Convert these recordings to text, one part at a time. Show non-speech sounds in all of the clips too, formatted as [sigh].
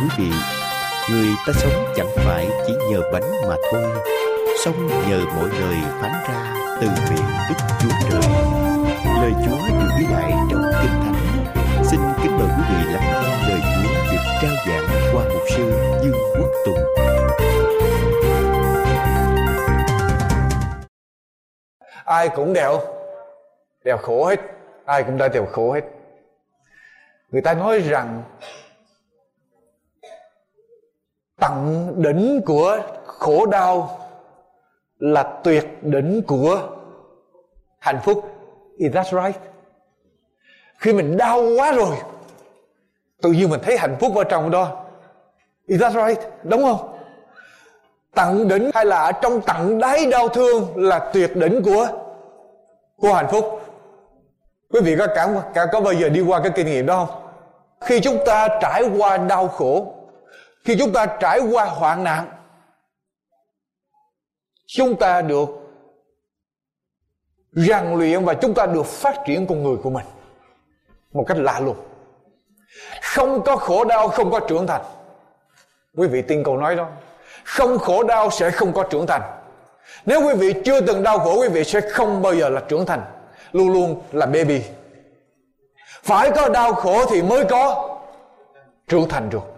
Quý vị. Người ta sống chẳng phải chỉ nhờ bánh mà thôi Sống nhờ mỗi lời phán ra từ miệng Đức Chúa Trời. Lời Chúa được ghi lại trong Kinh Thánh. Xin kính mời quý vị lắng nghe lời Chúa được trao giảng qua mục sư Dương Quốc Tùng. Ai cũng đều đều khổ hết. Ai cũng đã đều khổ hết. Người ta nói rằng tận đỉnh của khổ đau là tuyệt đỉnh của hạnh phúc. Is that right? Khi mình đau quá rồi tự nhiên mình thấy hạnh phúc ở trong đó. Is that right? Đúng không? Tận đỉnh hay là ở trong tận đáy đau thương là tuyệt đỉnh của của hạnh phúc. Quý vị có cảm có, có bao giờ đi qua cái kinh nghiệm đó không? Khi chúng ta trải qua đau khổ khi chúng ta trải qua hoạn nạn, chúng ta được rèn luyện và chúng ta được phát triển con người của mình một cách lạ lùng. Không có khổ đau, không có trưởng thành. Quý vị tin câu nói đó. Không khổ đau sẽ không có trưởng thành. Nếu quý vị chưa từng đau khổ, quý vị sẽ không bao giờ là trưởng thành. Luôn luôn là baby. Phải có đau khổ thì mới có trưởng thành được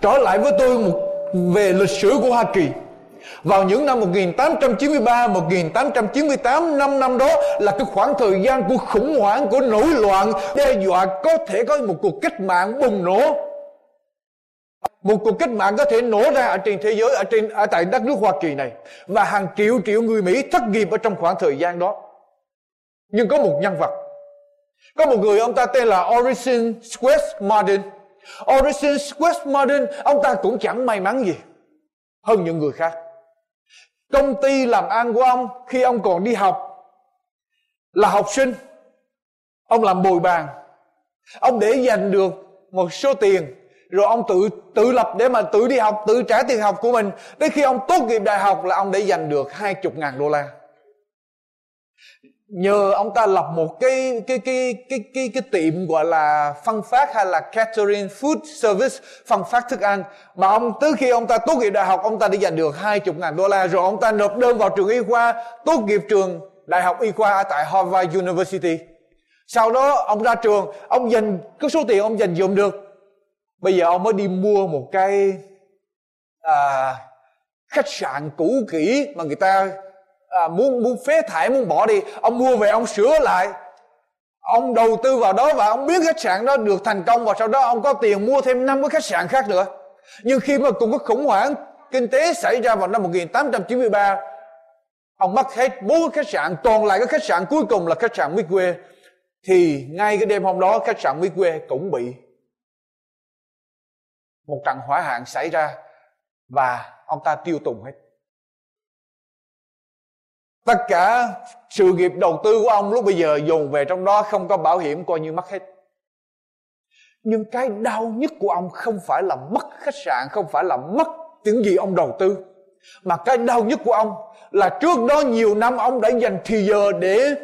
trở lại với tôi một về lịch sử của Hoa Kỳ vào những năm 1893, 1898, năm năm đó là cái khoảng thời gian của khủng hoảng, của nổi loạn, đe dọa có thể có một cuộc cách mạng bùng nổ. Một cuộc cách mạng có thể nổ ra ở trên thế giới, ở trên ở tại đất nước Hoa Kỳ này. Và hàng triệu triệu người Mỹ thất nghiệp ở trong khoảng thời gian đó. Nhưng có một nhân vật. Có một người ông ta tên là Orison West Martin Orison West Martin ông ta cũng chẳng may mắn gì hơn những người khác. Công ty làm ăn của ông khi ông còn đi học là học sinh. Ông làm bồi bàn. Ông để dành được một số tiền, rồi ông tự tự lập để mà tự đi học, tự trả tiền học của mình. Đến khi ông tốt nghiệp đại học là ông để dành được hai chục ngàn đô la nhờ ông ta lập một cái cái cái cái cái cái tiệm gọi là phân phát hay là catering food service phân phát thức ăn. Mà ông tới khi ông ta tốt nghiệp đại học ông ta đi giành được hai chục ngàn đô la rồi ông ta nộp đơn vào trường y khoa tốt nghiệp trường đại học y khoa tại Harvard University. Sau đó ông ra trường ông dành cái số tiền ông dành dụm được. Bây giờ ông mới đi mua một cái à, khách sạn cũ kỹ mà người ta à, muốn muốn phế thải muốn bỏ đi ông mua về ông sửa lại. Ông đầu tư vào đó và ông biết khách sạn đó được thành công và sau đó ông có tiền mua thêm năm cái khách sạn khác nữa. Nhưng khi mà cùng có khủng hoảng kinh tế xảy ra vào năm 1893 ông mất hết bốn khách sạn còn lại cái khách sạn cuối cùng là khách sạn Midway. Thì ngay cái đêm hôm đó khách sạn Midway cũng bị một trận hỏa hoạn xảy ra và ông ta tiêu tùng hết tất cả sự nghiệp đầu tư của ông lúc bây giờ dồn về trong đó không có bảo hiểm coi như mất hết. Nhưng cái đau nhất của ông không phải là mất khách sạn, không phải là mất những gì ông đầu tư, mà cái đau nhất của ông là trước đó nhiều năm ông đã dành thì giờ để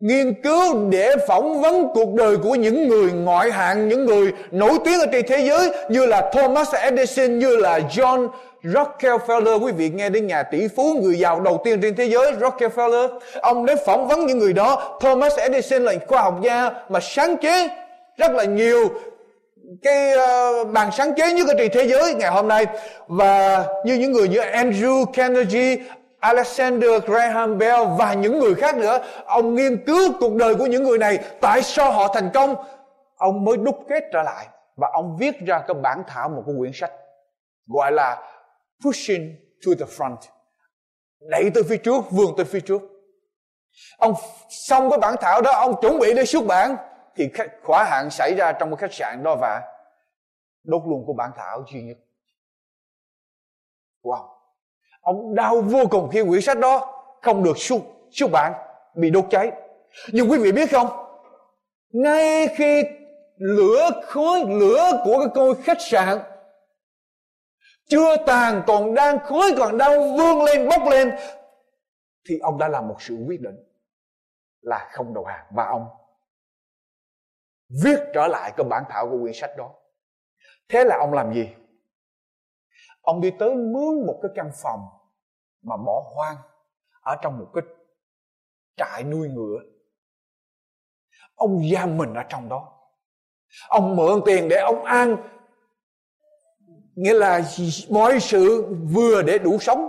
nghiên cứu, để phỏng vấn cuộc đời của những người ngoại hạng, những người nổi tiếng ở trên thế giới, như là Thomas Edison, như là John Rockefeller quý vị nghe đến nhà tỷ phú người giàu đầu tiên trên thế giới Rockefeller. Ông đến phỏng vấn những người đó. Thomas Edison là khoa học gia mà sáng chế rất là nhiều cái uh, bàn sáng chế nhất ở trên thế giới ngày hôm nay. Và như những người như Andrew Carnegie Alexander Graham Bell và những người khác nữa ông nghiên cứu cuộc đời của những người này tại sao họ thành công? Ông mới đúc kết trở lại và ông viết ra cái bản thảo một cái quyển sách gọi là pushing to the front. Đẩy tới phía trước, vươn tới phía trước. Ông xong cái bản thảo đó, ông chuẩn bị để xuất bản, thì khóa hạn xảy ra trong cái khách sạn đó và đốt luôn của bản thảo duy nhất. Wow. Ông đau vô cùng khi quyển sách đó không được xuất xuất bản, bị đốt cháy. Nhưng quý vị biết không? Ngay khi lửa khói, lửa của cái cô khách sạn chưa tàn còn đang khói còn đang vươn lên, bốc lên. Thì ông đã làm một sự quyết định là không đầu hàng. Và ông viết trở lại cái bản thảo của quyển sách đó. Thế là ông làm gì? Ông đi tới mướn một cái căn phòng mà bỏ hoang ở trong một cái trại nuôi ngựa. Ông giam mình ở trong đó. Ông mượn tiền để ông ăn nghĩa là mọi sự vừa để đủ sống.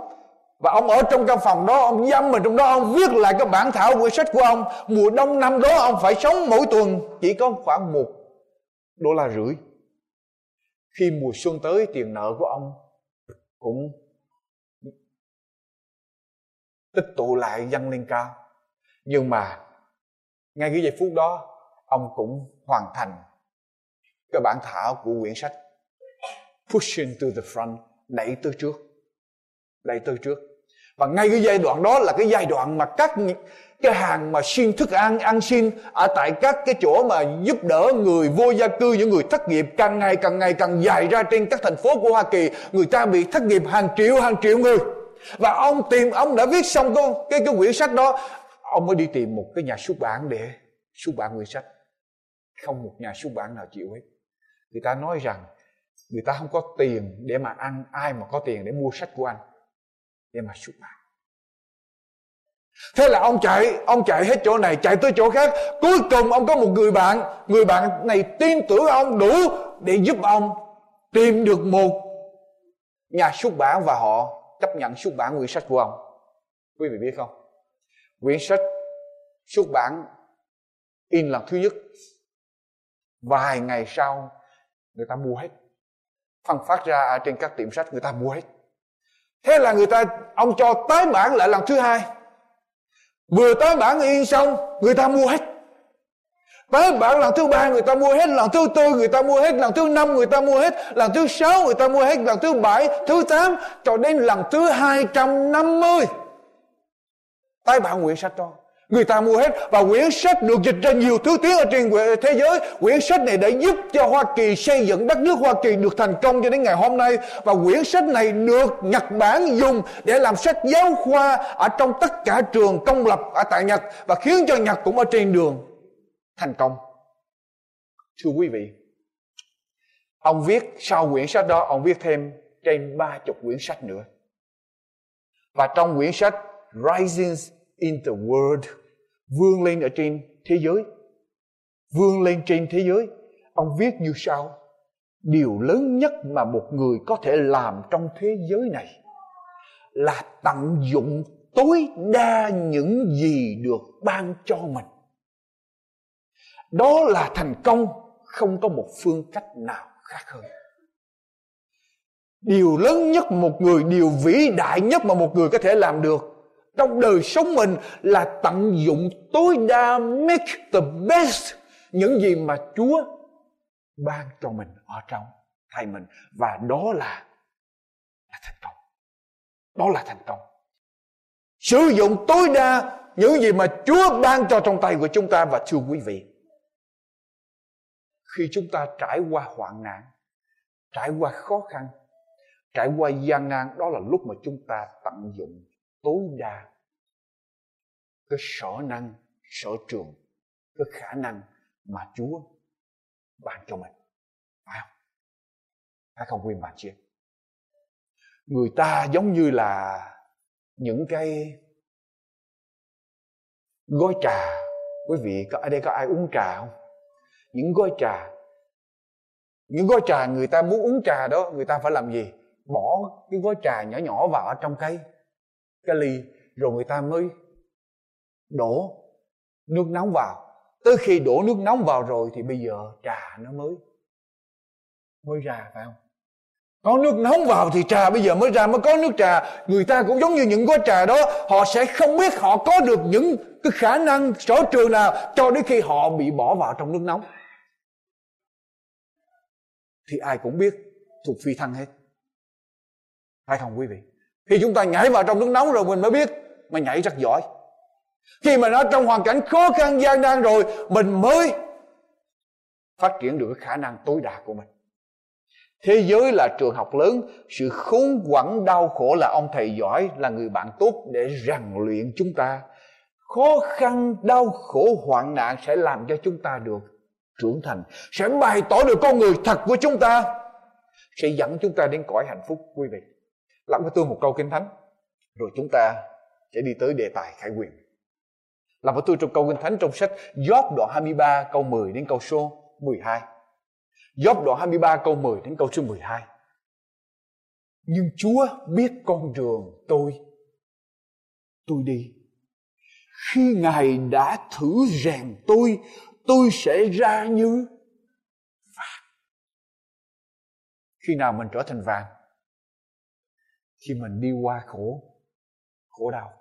Và ông ở trong căn phòng đó, ông dâm mình trong đó, ông viết lại cái bản thảo quyển sách của ông. Mùa đông năm đó, ông phải sống mỗi tuần. Chỉ có khoảng một đô la rưỡi. Khi mùa xuân tới, tiền nợ của ông cũng tích tụ lại, dâng lên cao. Nhưng mà ngay cái giây phút đó, ông cũng hoàn thành cái bản thảo của quyển sách pushing to the front đẩy tới trước đẩy tới trước. Và ngay cái giai đoạn đó là cái giai đoạn mà các cái hàng mà xin thức ăn ăn xin ở tại các cái chỗ mà giúp đỡ người vô gia cư những người thất nghiệp càng ngày càng ngày càng dài ra trên các thành phố của Hoa Kỳ. Người ta bị thất nghiệp hàng triệu hàng triệu người. Và ông tìm ông đã viết xong cái cái, cái quyển sách đó. Ông mới đi tìm một cái nhà xuất bản để xuất bản quyển sách. Không một nhà xuất bản nào chịu hết. Người ta nói rằng người ta không có tiền để mà ăn, ai mà có tiền để mua sách của anh? Để mà xuất bản. Thế là ông chạy ông chạy hết chỗ này, chạy tới chỗ khác. Cuối cùng ông có một người bạn người bạn này tin tưởng ông đủ để giúp ông tìm được một nhà xuất bản và họ chấp nhận xuất bản quyển sách của ông. Quý vị biết không? Quyển sách xuất bản in lần thứ nhất. Vài ngày sau, người ta mua hết phân phát ra ở trên các tiệm sách người ta mua hết. Thế là người ta, ông cho tái bản lại lần thứ hai. Vừa tái bản in xong, người ta mua hết. Tái bản lần thứ ba người ta mua hết, lần thứ tư người ta mua hết, lần thứ năm người ta mua hết, lần thứ sáu người ta mua hết, lần thứ bảy, thứ tám, cho đến lần thứ hai trăm năm mươi. Tái bản quyển sách đó. Người ta mua hết và quyển sách được dịch ra nhiều thứ tiếng ở trên thế giới. Quyển sách này đã giúp cho Hoa Kỳ xây dựng đất nước Hoa Kỳ được thành công cho đến ngày hôm nay. Và quyển sách này được Nhật Bản dùng để làm sách giáo khoa ở trong tất cả trường công lập ở tại Nhật và khiến cho Nhật cũng ở trên đường thành công. Thưa quý vị, ông viết sau quyển sách đó, ông viết thêm trên ba chục quyển sách nữa. Và trong quyển sách Rising in the world, vươn lên ở trên thế giới. Vươn lên trên thế giới, ông viết như sau. Điều lớn nhất mà một người có thể làm trong thế giới này là tận dụng tối đa những gì được ban cho mình. Đó là thành công, không có một phương cách nào khác hơn. Điều lớn nhất một người, điều vĩ đại nhất mà một người có thể làm được trong đời sống mình là tận dụng tối đa make the best những gì mà Chúa ban cho mình ở trong thầy mình. Và đó là là thành công. Đó là thành công. Sử dụng tối đa những gì mà Chúa ban cho trong tay của chúng ta và thưa quý vị, khi chúng ta trải qua hoạn nạn, trải qua khó khăn, trải qua gian nan, đó là lúc mà chúng ta tận dụng tối đa. Cái sở năng, sở trường cái khả năng mà chúa ban cho mình. Phải không? Phải không quyền bạn chị người ta giống như là những cái gói trà. Quý vị có, ở đây có ai uống trà không? Những gói trà. Những gói trà người ta muốn uống trà đó, người ta phải làm gì? Bỏ cái gói trà nhỏ nhỏ vào ở trong cái cái ly, rồi người ta mới đổ nước nóng vào. Tới khi đổ nước nóng vào rồi thì bây giờ trà nó mới mới ra, phải không? Có nước nóng vào thì trà bây giờ mới ra, mới có nước trà. Người ta cũng giống như những gói trà đó, họ sẽ không biết họ có được những cái khả năng sở trường nào cho đến khi họ bị bỏ vào trong nước nóng. Thì ai cũng biết thuộc phi thăng hết. Phải không quý vị? Khi chúng ta nhảy vào trong nước nóng rồi mình mới biết, mà nhảy rất giỏi. Khi mà nó trong hoàn cảnh khó khăn, gian nan rồi, mình mới phát triển được cái khả năng tối đa của mình. Thế giới là trường học lớn, sự khốn quẩn đau khổ là ông thầy giỏi, là người bạn tốt để rèn luyện chúng ta. Khó khăn, đau khổ, hoạn nạn sẽ làm cho chúng ta được trưởng thành, sẽ bày tỏ được con người thật của chúng ta, sẽ dẫn chúng ta đến cõi hạnh phúc, quý vị lắng với tôi một câu kinh thánh. Rồi chúng ta sẽ đi tới đề tài khải quyền. Làm với tôi trong câu kinh thánh trong sách Job đoạn 23 câu 10 đến câu số 12 Job đoạn 23 câu 10 đến câu số 12 Nhưng Chúa biết con đường tôi. Tôi đi. Khi Ngài đã thử rèn tôi Tôi sẽ ra như vàng. Khi nào mình trở thành vàng khi mình đi qua khổ Khổ đau.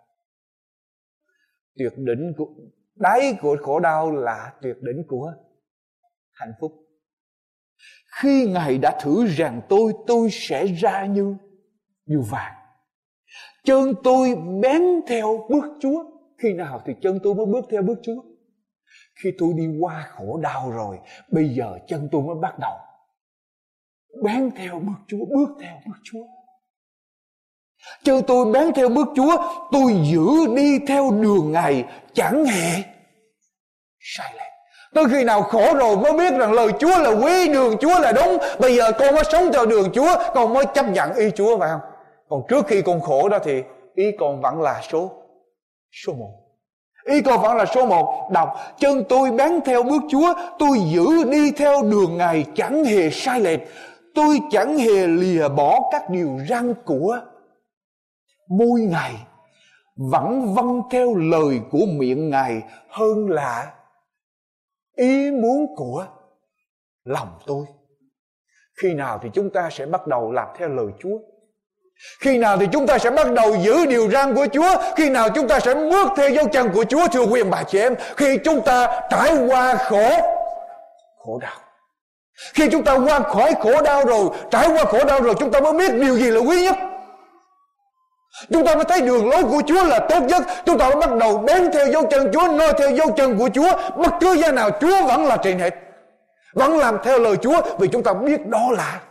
Tuyệt đỉnh của, Đáy của khổ đau là tuyệt đỉnh của hạnh phúc. Khi ngài đã thử rằng tôi tôi sẽ ra như như vàng. Chân tôi bén theo bước chúa. Khi nào thì chân tôi mới bước theo bước chúa? Khi tôi đi qua khổ đau rồi, bây giờ chân tôi mới bắt đầu bén theo bước chúa, bước theo bước chúa chân tôi bén theo bước chúa tôi giữ đi theo đường ngài chẳng hề sai lệch Tới khi nào khổ rồi mới biết rằng lời Chúa là quý, đường Chúa là đúng. Bây giờ con mới sống theo đường Chúa, con mới chấp nhận ý Chúa phải không? Còn trước khi con khổ đó thì ý con vẫn là số số một. Ý con vẫn là số một Đọc Chân tôi bám theo bước Chúa Tôi giữ đi theo đường Ngài Chẳng hề sai lệch Tôi chẳng hề lìa bỏ các điều răn của Môi Ngài Vẫn vâng theo lời của miệng Ngài Hơn là ý muốn của lòng tôi. Khi nào thì chúng ta sẽ bắt đầu làm theo lời chúa? Khi nào thì chúng ta sẽ bắt đầu giữ điều răn của Chúa? Khi nào chúng ta sẽ bước theo dấu chân của Chúa, Thưa quý bà chị em? Khi chúng ta trải qua khổ Khổ đau. Khi chúng ta qua khỏi khổ đau rồi, Trải qua khổ đau rồi, Chúng ta mới biết điều gì là quý nhất. Chúng ta mới thấy đường lối của Chúa là tốt nhất. Chúng ta mới bắt đầu bén theo dấu chân Chúa Noi theo dấu chân của Chúa. Bất cứ gia nào Chúa vẫn là trên hết Vẫn làm theo lời Chúa Vì chúng ta biết đó là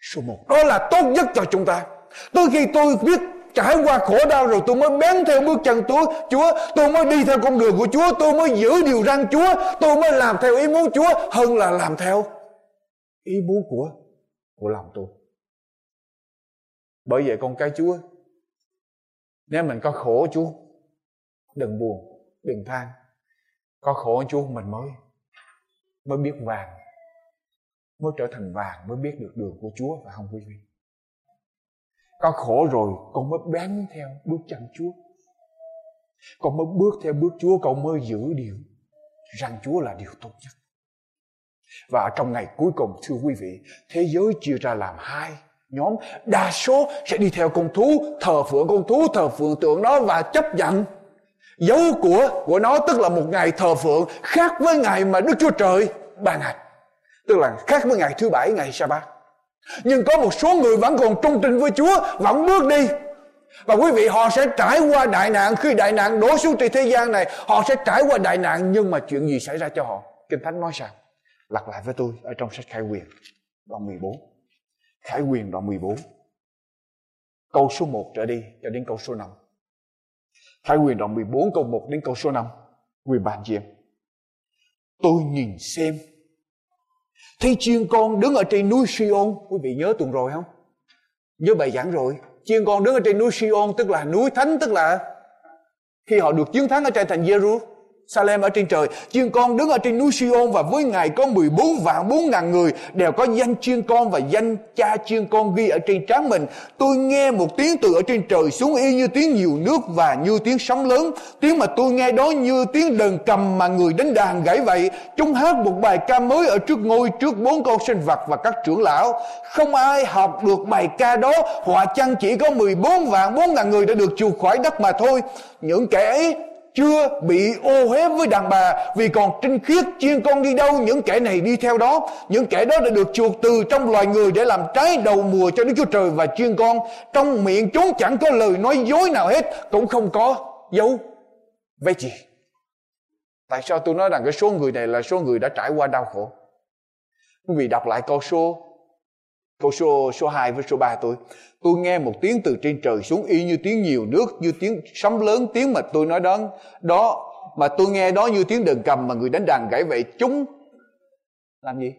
Số một. Đó là tốt nhất cho chúng ta. Tới khi tôi biết trải qua khổ đau rồi tôi mới bén theo bước chân Chúa, Chúa, tôi mới đi theo con đường của Chúa, tôi mới giữ điều răn Chúa, tôi mới làm theo ý muốn Chúa hơn là làm theo ý muốn của của lòng tôi. Bởi vậy con cái Chúa nếu mình có khổ Chúa, Đừng buồn, Đừng than. Có khổ Chúa, mình mới Mới biết vàng, Mới trở thành vàng, Mới biết được đường của Chúa Phải không quý vị? Có khổ rồi, Con mới bám theo bước chân Chúa. Con mới bước theo bước Chúa, Con mới giữ điều Rằng Chúa là điều tốt nhất. Và trong ngày cuối cùng, thưa quý vị, Thế giới chia ra làm hai nhóm. Đa số sẽ đi theo con thú, thờ phượng con thú, thờ phượng tượng nó và chấp nhận. Dấu của của nó tức là một ngày thờ phượng khác với ngày mà Đức Chúa Trời ban hành. Tức là khác với ngày thứ bảy, ngày sa bát nhưng có một số người vẫn còn trung trinh với Chúa, vẫn bước đi. Và quý vị, họ sẽ trải qua đại nạn. Khi đại nạn đổ xuống trên thế gian này, họ sẽ trải qua đại nạn. Nhưng mà chuyện gì xảy ra cho họ? Kinh thánh nói sao lặp lại với tôi ở trong sách khai quyền, đoạn 14 Khải quyền đoạn 14 Câu số 1 trở đi cho đến câu số 5 Khải quyền đoạn 14 câu 1 đến câu số 5 Quyền bàn chị em, Tôi nhìn xem. Thấy chiên con đứng ở trên núi Sion. Quý vị nhớ tuần rồi không? Nhớ bài giảng rồi. Chiên con đứng ở trên núi Sion, Tức là núi thánh, Tức là khi họ được chiến thắng ở trên thành Jerusalem Salem ở trên trời. Chiên con đứng ở trên núi Sion Và với Ngài có 14 vạn 4 ngàn người Đều có danh chiên con và danh cha chiên con ghi ở trên trán mình. Tôi nghe một tiếng từ ở trên trời xuống y như tiếng nhiều nước và như tiếng sóng lớn. Tiếng mà tôi nghe đó như tiếng đờn cầm mà người đánh đàn gãy vậy. Chúng hát một bài ca mới ở trước ngôi, trước bốn con sinh vật và các trưởng lão. Không ai học được bài ca đó. Họa chăng chỉ có 14 vạn 4 ngàn người đã được chuộc khỏi đất mà thôi. Những kẻ ấy chưa bị ô uế với đàn bà, vì còn trinh khiết chiên con đi đâu, những kẻ này đi theo đó. Những kẻ đó đã được chuộc từ trong loài người để làm trái đầu mùa cho Đức Chúa Trời và chiên con. Trong miệng chúng chẳng có lời nói dối nào hết, cũng không có dấu vết gì. Tại sao tôi nói rằng cái số người này là số người đã trải qua đau khổ? Quý vị đọc lại câu số câu số số 2 với số 3 tôi. Tôi nghe một tiếng từ trên trời xuống, y như tiếng nhiều nước, như tiếng sóng lớn, tiếng mà tôi nói đó đó, mà tôi nghe đó như tiếng đờn cầm mà người đánh đàn gãy vậy chúng làm gì?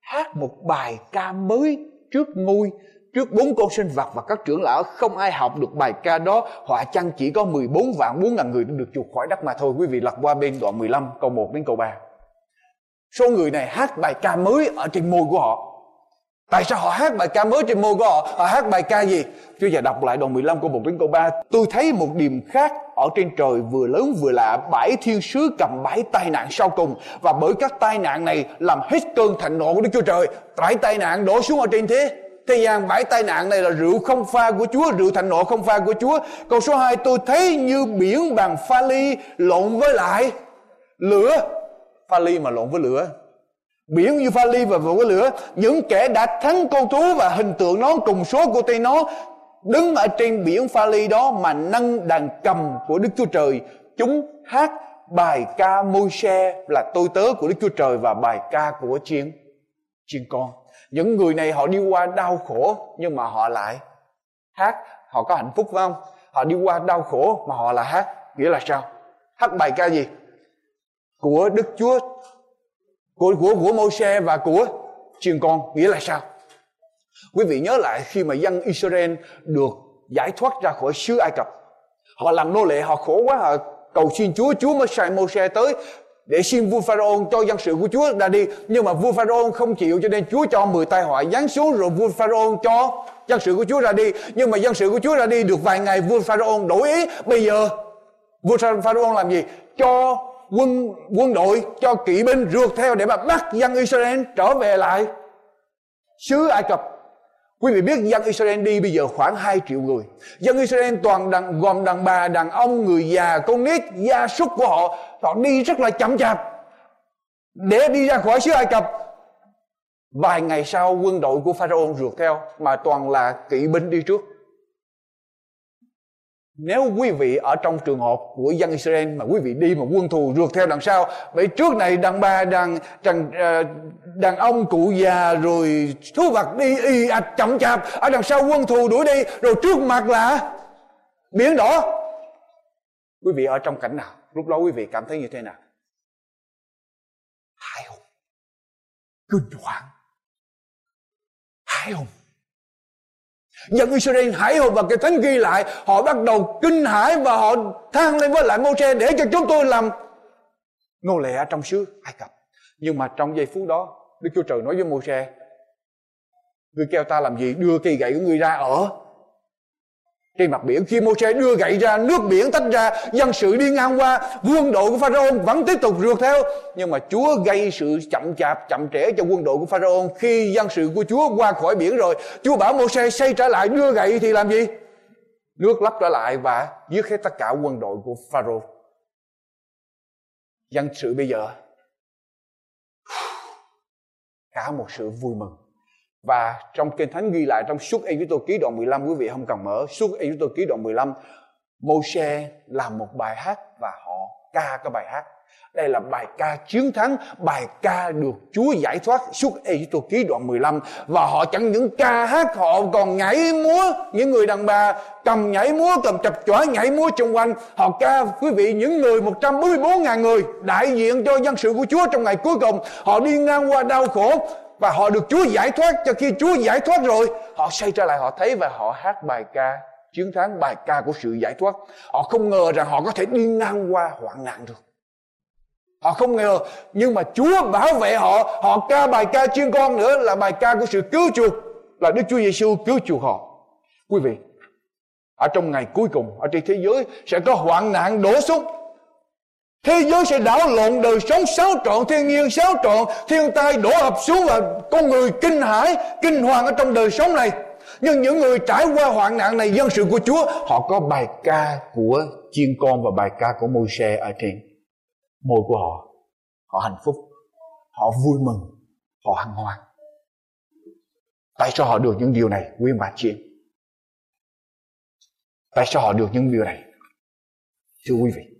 Hát một bài ca mới trước ngôi, trước bốn con sinh vật và các trưởng lão. Không ai học được bài ca đó. Họa chăng chỉ có 14 vạn 4 ngàn người được chuộc khỏi đất mà thôi? Quý vị lật qua bên đoạn 15 câu 1 đến câu 3 số người này hát bài ca mới ở trên môi của họ. Tại sao họ hát bài ca mới trên Mô của họ? Họ hát bài ca gì? Chúa già đọc lại đoạn 15 câu 1 đến câu 3. Tôi thấy một điềm khác ở trên trời vừa lớn vừa lạ. Bảy thiên sứ cầm bảy tai nạn sau cùng. Và bởi các tai nạn này làm hết cơn thạnh nộ của Đức Chúa Trời. Bảy tai nạn đổ xuống ở trên thế. Thế gian bảy tai nạn này là rượu không pha của Chúa, rượu thạnh nộ không pha của Chúa. Câu số 2 tôi thấy như biển bằng pha ly lộn với lại lửa. Pha ly mà lộn với lửa biển như pha ly và vụ lửa. Những kẻ đã thắng con thú và hình tượng nó cùng số của tay nó đứng ở trên biển pha ly đó mà nâng đàn cầm của đức chúa trời. Chúng hát bài ca môi xe là tôi tớ của đức chúa trời và bài ca của chiên chiên con. Những người này họ đi qua đau khổ nhưng mà họ lại hát. Họ có hạnh phúc phải không? Họ đi qua đau khổ mà họ lại hát. Nghĩa là sao? Hát bài ca gì? Của đức chúa của của của Môi-se và của truyền con nghĩa là sao? Quý vị nhớ lại khi mà dân Israel được giải thoát ra khỏi xứ Ai Cập. Họ làm nô lệ, họ khổ quá, họ cầu xin Chúa Chúa mới sai Môi-se tới để xin vua Pharaoh cho dân sự của Chúa ra đi. Nhưng mà vua Pharaoh không chịu, cho nên Chúa cho 10 tai họa giáng xuống rồi vua Pharaoh cho dân sự của Chúa ra đi. Nhưng mà dân sự của Chúa ra đi được vài ngày, vua Pharaoh đổi ý. Bây giờ vua Pharaoh làm gì? Cho quân quân đội cho kỵ binh rượt theo để mà bắt dân Israel trở về lại xứ Ai Cập. Quý vị biết dân Israel đi bây giờ khoảng 2 triệu người. Dân Israel toàn đàn, gồm đàn bà, đàn ông, người già, con nít, gia súc của họ. Họ đi rất là chậm chạp. Để đi ra khỏi xứ Ai Cập. Vài ngày sau quân đội của Pharaoh rượt theo mà toàn là kỵ binh đi trước. Nếu quý vị ở trong trường hợp của dân Israel mà quý vị đi mà quân thù rượt theo đằng sau, vậy trước này đàn bà, đàn, đàn, ờ, đàn ông, cụ già rồi thú vật đi y ạch chậm chạp, ở đằng sau quân thù đuổi đi, rồi trước mặt là biển đỏ. Quý vị ở trong cảnh nào? Lúc đó quý vị cảm thấy như thế nào? Hãi hùng, kinh hoàng, hãi hùng Dân Israel hãy hồn và cái thánh ghi lại. Họ bắt đầu kinh hãi và họ than lên với lại Mô-se Để cho chúng tôi làm nô lệ ở trong xứ Ai Cập. Nhưng mà trong giây phút đó, Đức Chúa Trời nói với Mô-se Ngươi kêu ta làm gì? Đưa cây gậy của ngươi ra ở trên mặt biển khi Môi-se đưa gậy ra, nước biển tách ra, dân sự đi ngang qua, quân đội của Pharaoh vẫn tiếp tục rượt theo. Nhưng mà Chúa gây sự chậm chạp, chậm trễ cho quân đội của Pharaoh khi dân sự của Chúa qua khỏi biển rồi. Chúa bảo Môi-se xây trở lại, đưa gậy thì làm gì? Nước lấp trở lại và giết hết tất cả quân đội của Pharaoh dân sự bây giờ, [sighs] cả một sự vui mừng và trong kinh thánh ghi lại trong suốt Ê Tô ký đoạn 15 quý vị không cần mở suốt Ê Tô ký đoạn 15 Môi-se làm một bài hát và họ ca cái bài hát. Đây là bài ca chiến thắng, bài ca được Chúa giải thoát suốt Ê Tô ký đoạn 15 và họ chẳng những ca hát, họ còn nhảy múa. Những người đàn bà cầm nhảy múa, cầm chập chói nhảy múa xung quanh. Họ ca, quý vị, những người 144 ngàn người đại diện cho dân sự của Chúa trong ngày cuối cùng. Họ đi ngang qua đau khổ và họ được Chúa giải thoát. Cho khi Chúa giải thoát rồi, họ xây trở lại, họ thấy và họ hát bài ca, chiến thắng bài ca của sự giải thoát. Họ không ngờ rằng họ có thể đi ngang qua hoạn nạn được. Họ không ngờ, nhưng mà Chúa bảo vệ họ. Họ ca bài ca chuyên con nữa là bài ca của sự cứu chuộc, là Đức Chúa Giêsu cứu chuộc họ. Quý vị, ở trong ngày cuối cùng, ở trên thế giới sẽ có hoạn nạn đổ xuống Thế giới sẽ đảo lộn đời sống xáo trộn, thiên nhiên xáo trộn, thiên tai đổ ập xuống và con người kinh hãi, kinh hoàng ở trong đời sống này. Nhưng những người trải qua hoạn nạn này, dân sự của Chúa, họ có bài ca của chiên con và bài ca của môi xe ở trên. Môi của họ họ hạnh phúc, họ vui mừng, họ hân hoan. Tại sao họ được những điều này, quý bà chị tại sao họ được những điều này? Thưa quý vị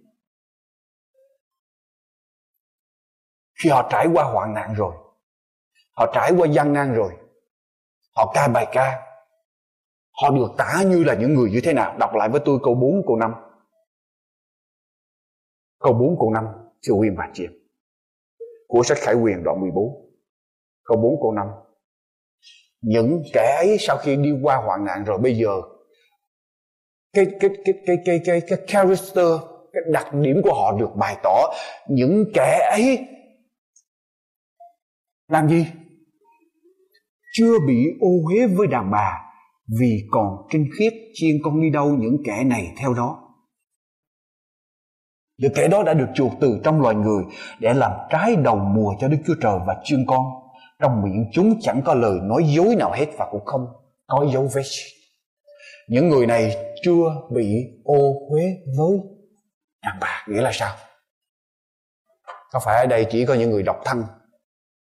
khi họ trải qua hoạn nạn rồi, họ trải qua gian nan rồi, họ ca bài ca, họ được tả như là những người như thế nào? Đọc lại với tôi câu 4 câu 5 câu 4 câu 5 thưa quý bà chị của sách Khải Quyền đoạn 14 câu 4 câu 5 những kẻ ấy sau khi đi qua hoạn nạn rồi, bây giờ, cái cái cái cái cái cái cái character, cái đặc điểm của họ được bày tỏ. Những kẻ ấy làm gì chưa bị ô uế với đàn bà vì còn trinh khiết chiên con đi đâu những kẻ này theo đó những kẻ đó đã được chuộc từ trong loài người để làm trái đầu mùa cho Đức Chúa Trời và chiên con. Trong miệng chúng chẳng có lời nói dối nào hết và cũng không có dấu vết. Những người này chưa bị ô uế với đàn bà. Nghĩa là sao? Có phải ở đây chỉ có những người độc thân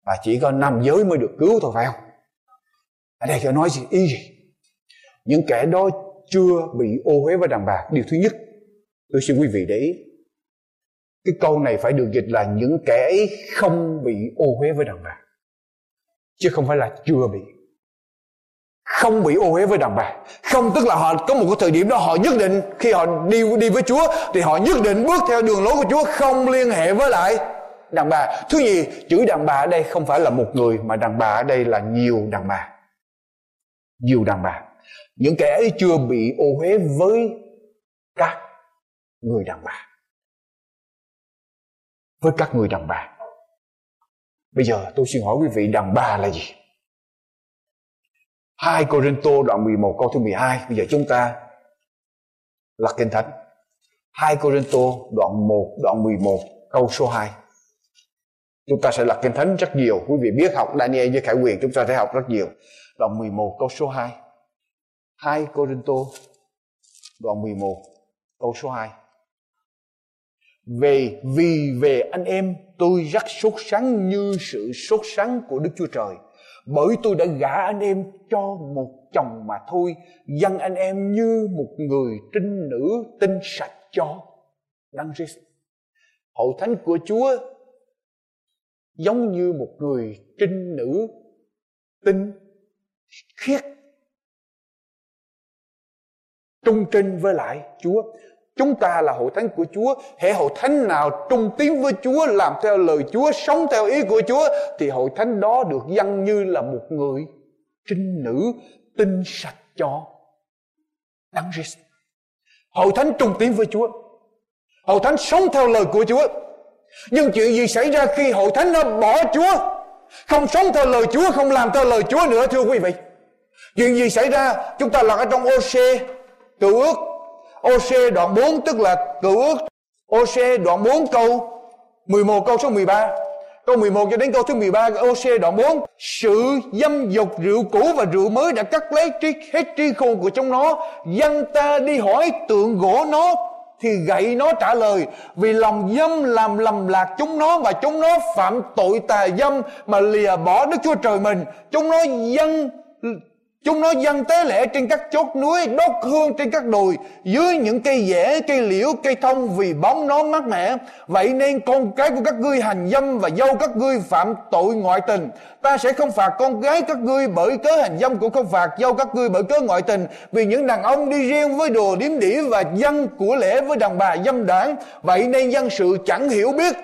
và chỉ có nam giới mới được cứu thôi phải không? Ở đây tôi nói gì ý gì? Những kẻ đó chưa bị ô uế với đàn bà. Điều thứ nhất, tôi xin quý vị để ý cái câu này phải được dịch là những kẻ ấy không bị ô uế với đàn bà chứ không phải là chưa bị không bị ô uế với đàn bà không tức là họ có một cái thời điểm đó họ nhất định khi họ đi đi với Chúa thì họ nhất định bước theo đường lối của Chúa không liên hệ với lại đàn bà. Thứ gì chữ đàn bà ở đây không phải là một người, mà đàn bà ở đây là nhiều đàn bà. Nhiều đàn bà. Những kẻ ấy chưa bị ô uế với các người đàn bà. Với các người đàn bà. Bây giờ tôi xin hỏi quý vị, đàn bà là gì? Hai Corinto đoạn 11 câu thứ 12 Bây giờ chúng ta lật Kinh Thánh. Hai Corinto đoạn 1 đoạn 11 câu số 2 Chúng ta sẽ lật Kinh Thánh rất nhiều. Quý vị biết học Daniel với Khải Quyền, Chúng ta sẽ học rất nhiều. Đoạn 11 câu số 2 2 Corinto. Đoạn 11 câu số 2 về vì về anh em, tôi rất sốt sắng như sự sốt sắng của Đức Chúa Trời. Bởi tôi đã gả anh em cho một chồng mà thôi dân anh em như một người trinh nữ tinh sạch cho đăng Christ hậu thánh của Chúa giống như một người trinh nữ tinh khiết trung trinh với lại Chúa Chúng ta là hội thánh của Chúa. Hệ hội thánh nào trung tín với Chúa, làm theo lời Chúa, sống theo ý của Chúa, thì hội thánh đó được dân như là một người trinh nữ tinh sạch cho Đấng Christ. Hội thánh trung tín với Chúa. Hội thánh sống theo lời của Chúa. Nhưng chuyện gì xảy ra khi hội thánh nó bỏ Chúa? Không sống theo lời Chúa, không làm theo lời Chúa nữa thưa quý vị. Chuyện gì xảy ra? Chúng ta là ở trong OC cựu ước OC đoạn 4 tức là cựu ước OC đoạn 4 câu 11 câu số 13 Câu 11 cho đến câu thứ 13 OC đoạn 4 Sự dâm dục rượu cũ và rượu mới đã cắt lấy tri, hết tri khôn của chúng nó Dân ta đi hỏi tượng gỗ nó thì gậy nó trả lời, Vì lòng dâm làm lầm lạc chúng nó Và chúng nó phạm tội tà dâm Mà lìa bỏ Đức Chúa Trời mình. Chúng nó dâng Chúng nó dâng tế lễ trên các chốt núi, đốt hương trên các đồi, dưới những cây dẻ, cây liễu, cây thông vì bóng nó mát mẻ. Vậy nên con cái của các ngươi hành dâm và dâu các ngươi phạm tội ngoại tình. Ta sẽ không phạt con gái các ngươi bởi cớ hành dâm cũng không phạt dâu các ngươi bởi cớ ngoại tình. Vì những đàn ông đi riêng với đồ điếm đỉ và dân của lễ với đàn bà dâm đảng. Vậy nên dân sự chẳng hiểu biết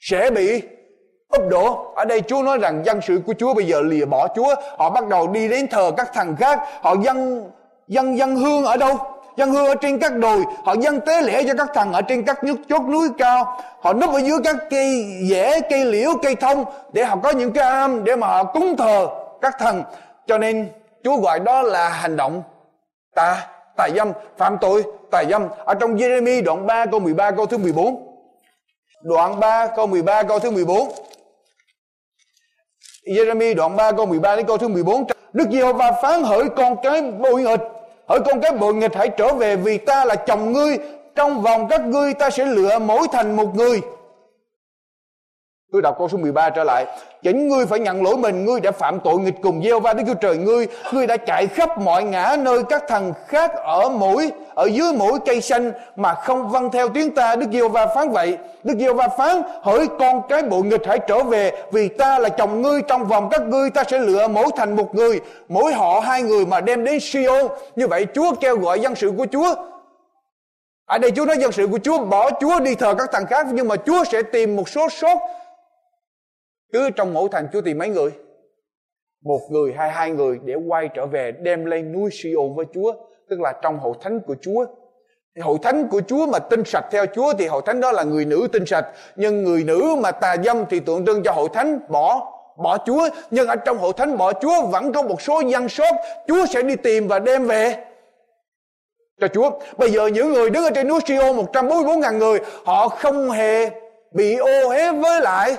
sẽ bị ấp đổ. Ở đây Chúa nói rằng dân sự của Chúa bây giờ lìa bỏ Chúa. Họ bắt đầu đi đến thờ các thần khác. Họ dân dân dân hương ở đâu? Dân hương ở trên các đồi. Họ dân tế lễ cho các thần ở trên các nước chốt núi cao. Họ núp ở dưới các cây dẻ, cây liễu, cây thông để họ có những cái am để mà họ cúng thờ các thần cho nên Chúa gọi đó là hành động tà tà dâm, phạm tội, tà dâm. Ở trong Jeremy đoạn 3 câu 13 câu thứ 14 đoạn 3 câu 13 câu thứ 14 Jeremy đoạn 3 câu 13 đến câu thứ 14 Đức Giê-hô-va phán hỡi con cái bội nghịch hỡi con cái bội nghịch hãy trở về vì ta là chồng ngươi. Trong vòng các ngươi ta sẽ lựa mỗi thành một người. Tôi đọc câu số 13 trở lại. Chính ngươi phải nhận lỗi mình, Ngươi đã phạm tội nghịch cùng gieo va Đức Chúa Trời ngươi Ngươi đã chạy khắp mọi ngã nơi các thần khác ở mũi, Ở dưới mũi cây xanh Mà không vâng theo tiếng ta. Đức gieo va phán vậy. Đức gieo va phán, Hỡi con cái bộ nghịch hãy trở về, Vì ta là chồng ngươi, Trong vòng các ngươi ta sẽ lựa mỗi thành một người, Mỗi họ hai người mà đem đến Siôn. Như vậy Chúa kêu gọi dân sự của Chúa. Ở đây Chúa nói dân sự của Chúa, bỏ Chúa đi thờ các thằng khác, nhưng mà Chúa sẽ tìm một số sốt cứ trong mỗi thành Chúa tìm mấy người một người hay hai người để quay trở về đem lên núi Siôn với Chúa, tức là trong hội thánh của Chúa hội thánh của Chúa mà tinh sạch theo Chúa thì hội thánh đó là người nữ tinh sạch nhưng người nữ mà tà dâm thì tượng trưng cho hội thánh bỏ bỏ Chúa nhưng ở trong hội thánh bỏ Chúa vẫn có một số dân sốt. Chúa sẽ đi tìm và đem về cho Chúa. Bây giờ những người đứng ở trên núi Siô 144 ngàn người, họ không hề bị ô hế với lại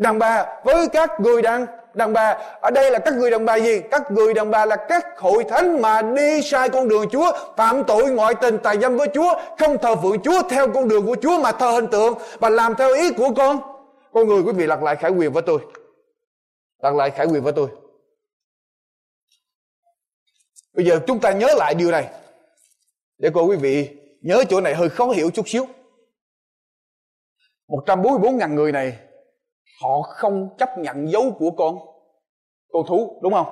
đàn bà với các người đàn đàn bà. Ở đây là các người đàn bà gì? Các người đàn bà là các hội thánh mà đi sai con đường Chúa, phạm tội ngoại tình tài dâm với Chúa, không thờ phượng Chúa theo con đường của Chúa mà thờ hình tượng và làm theo ý của con. Con người quý vị lặp lại khải quyền với tôi. Lặp lại khải quyền với tôi. Bây giờ chúng ta nhớ lại điều này. Để cô quý vị nhớ chỗ này hơi khó hiểu chút xíu. 144 ngàn người này họ không chấp nhận dấu của con con thú, đúng không?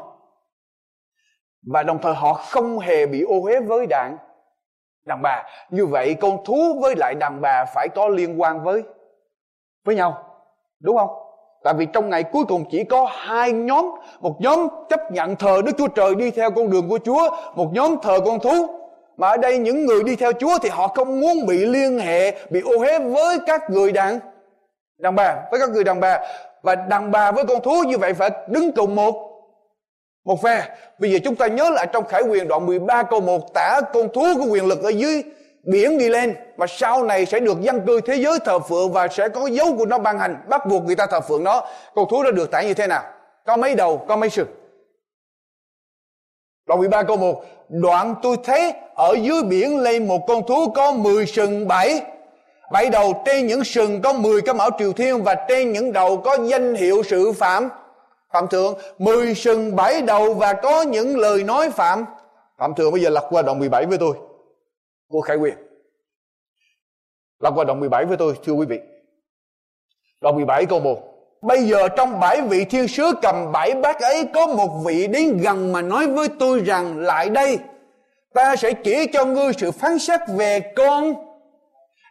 Và đồng thời họ không hề bị ô uế với đàn đàn bà. Như vậy con thú với lại đàn bà phải có liên quan với với nhau, đúng không? Tại vì trong ngày cuối cùng chỉ có hai nhóm, một nhóm chấp nhận thờ đức chúa trời đi theo con đường của chúa, một nhóm thờ con thú. Mà ở đây những người đi theo chúa thì họ không muốn bị liên hệ, bị ô uế với các người đàn đàn bà với các người đàn bà. Và đàn bà với con thú như vậy phải đứng cùng một một phe. Bây giờ chúng ta nhớ lại trong khải quyền đoạn 13 câu 1 tả con thú có quyền lực ở dưới biển đi lên và sau này sẽ được dân cư thế giới thờ phượng và sẽ có dấu của nó ban hành, bắt buộc người ta thờ phượng nó. Con thú nó được tả như thế nào? Có mấy đầu, có mấy sừng? Đoạn 13 câu 1 Đoạn tôi thấy ở dưới biển lên một con thú có 10 sừng 7 bảy đầu trên những sừng có 10 cái mão triều thiên và trên những đầu có danh hiệu sự phạm phạm thượng, 10 sừng bảy đầu và có những lời nói phạm phạm thượng bây giờ lật qua đoạn 17 với tôi. Vua Khải Quyền. Lật qua đoạn 17 với tôi thưa quý vị. Đoạn 17 câu 1. Bây giờ trong bảy vị thiên sứ cầm bảy bát ấy có một vị đến gần mà nói với tôi rằng lại đây ta sẽ chỉ cho ngươi sự phán xét về con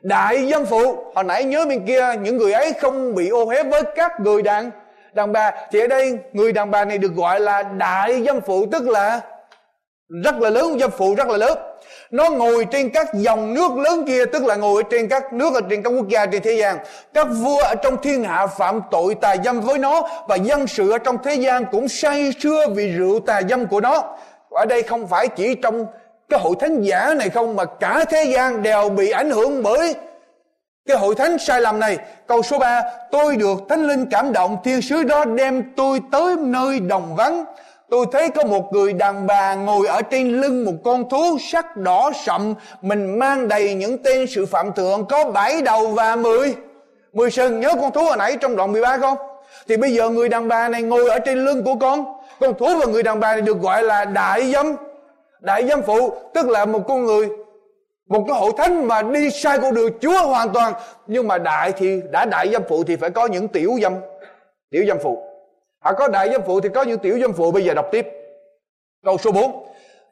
đại dân phụ. Hồi nãy nhớ bên kia, những người ấy không bị ô uế với các người đàn đàn bà. Thì ở đây, người đàn bà này được gọi là đại dân phụ, tức là rất là lớn, dân phụ rất là lớn. Nó ngồi trên các dòng nước lớn kia, tức là ngồi trên các nước ở trên các quốc gia trên thế gian. Các vua ở trong thiên hạ phạm tội tà dâm với nó, và dân sự ở trong thế gian cũng say sưa vì rượu tà dâm của nó. Ở đây không phải chỉ trong cái hội thánh giả này không mà cả thế gian đều bị ảnh hưởng bởi cái hội thánh sai lầm này. Câu số 3 tôi được thánh linh cảm động, thiên sứ đó đem tôi tới nơi đồng vắng. Tôi thấy có một người đàn bà ngồi ở trên lưng một con thú sắc đỏ sậm. Mình mang đầy những tên sự phạm thượng có bảy đầu và mười. Mười sừng, nhớ con thú hồi nãy trong đoạn 13 không? Thì bây giờ người đàn bà này ngồi ở trên lưng của con. Con thú và người đàn bà này được gọi là đại dâm đại giám phụ, tức là một con người, một cái hội thánh mà đi sai con đường Chúa hoàn toàn. Nhưng mà đại thì, đã đại giám phụ thì phải có những tiểu giám tiểu giám phụ. Họ có đại giám phụ thì có những tiểu giám phụ. Bây giờ đọc tiếp. Câu số 4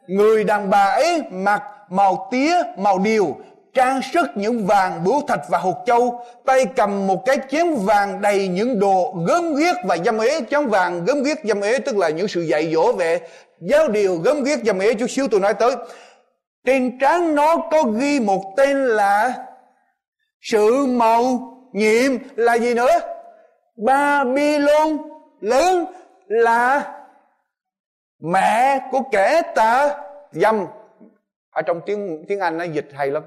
người đàn bà ấy mặc màu tía, màu điều trang sức những vàng bửu thạch và hột châu, tay cầm một cái chén vàng đầy những đồ gớm ghiếc và dâm ế. Chén vàng gớm ghiếc, dâm ế tức là những sự dạy dỗ về giáo điều gớm ghiếc, dâm ế. Chút xíu tôi nói tới. Trên trán nó có ghi một tên là sự màu nhiệm. Là gì nữa? Babylon lớn là mẹ của kẻ tà dâm. Ở trong tiếng tiếng Anh nó dịch hay lắm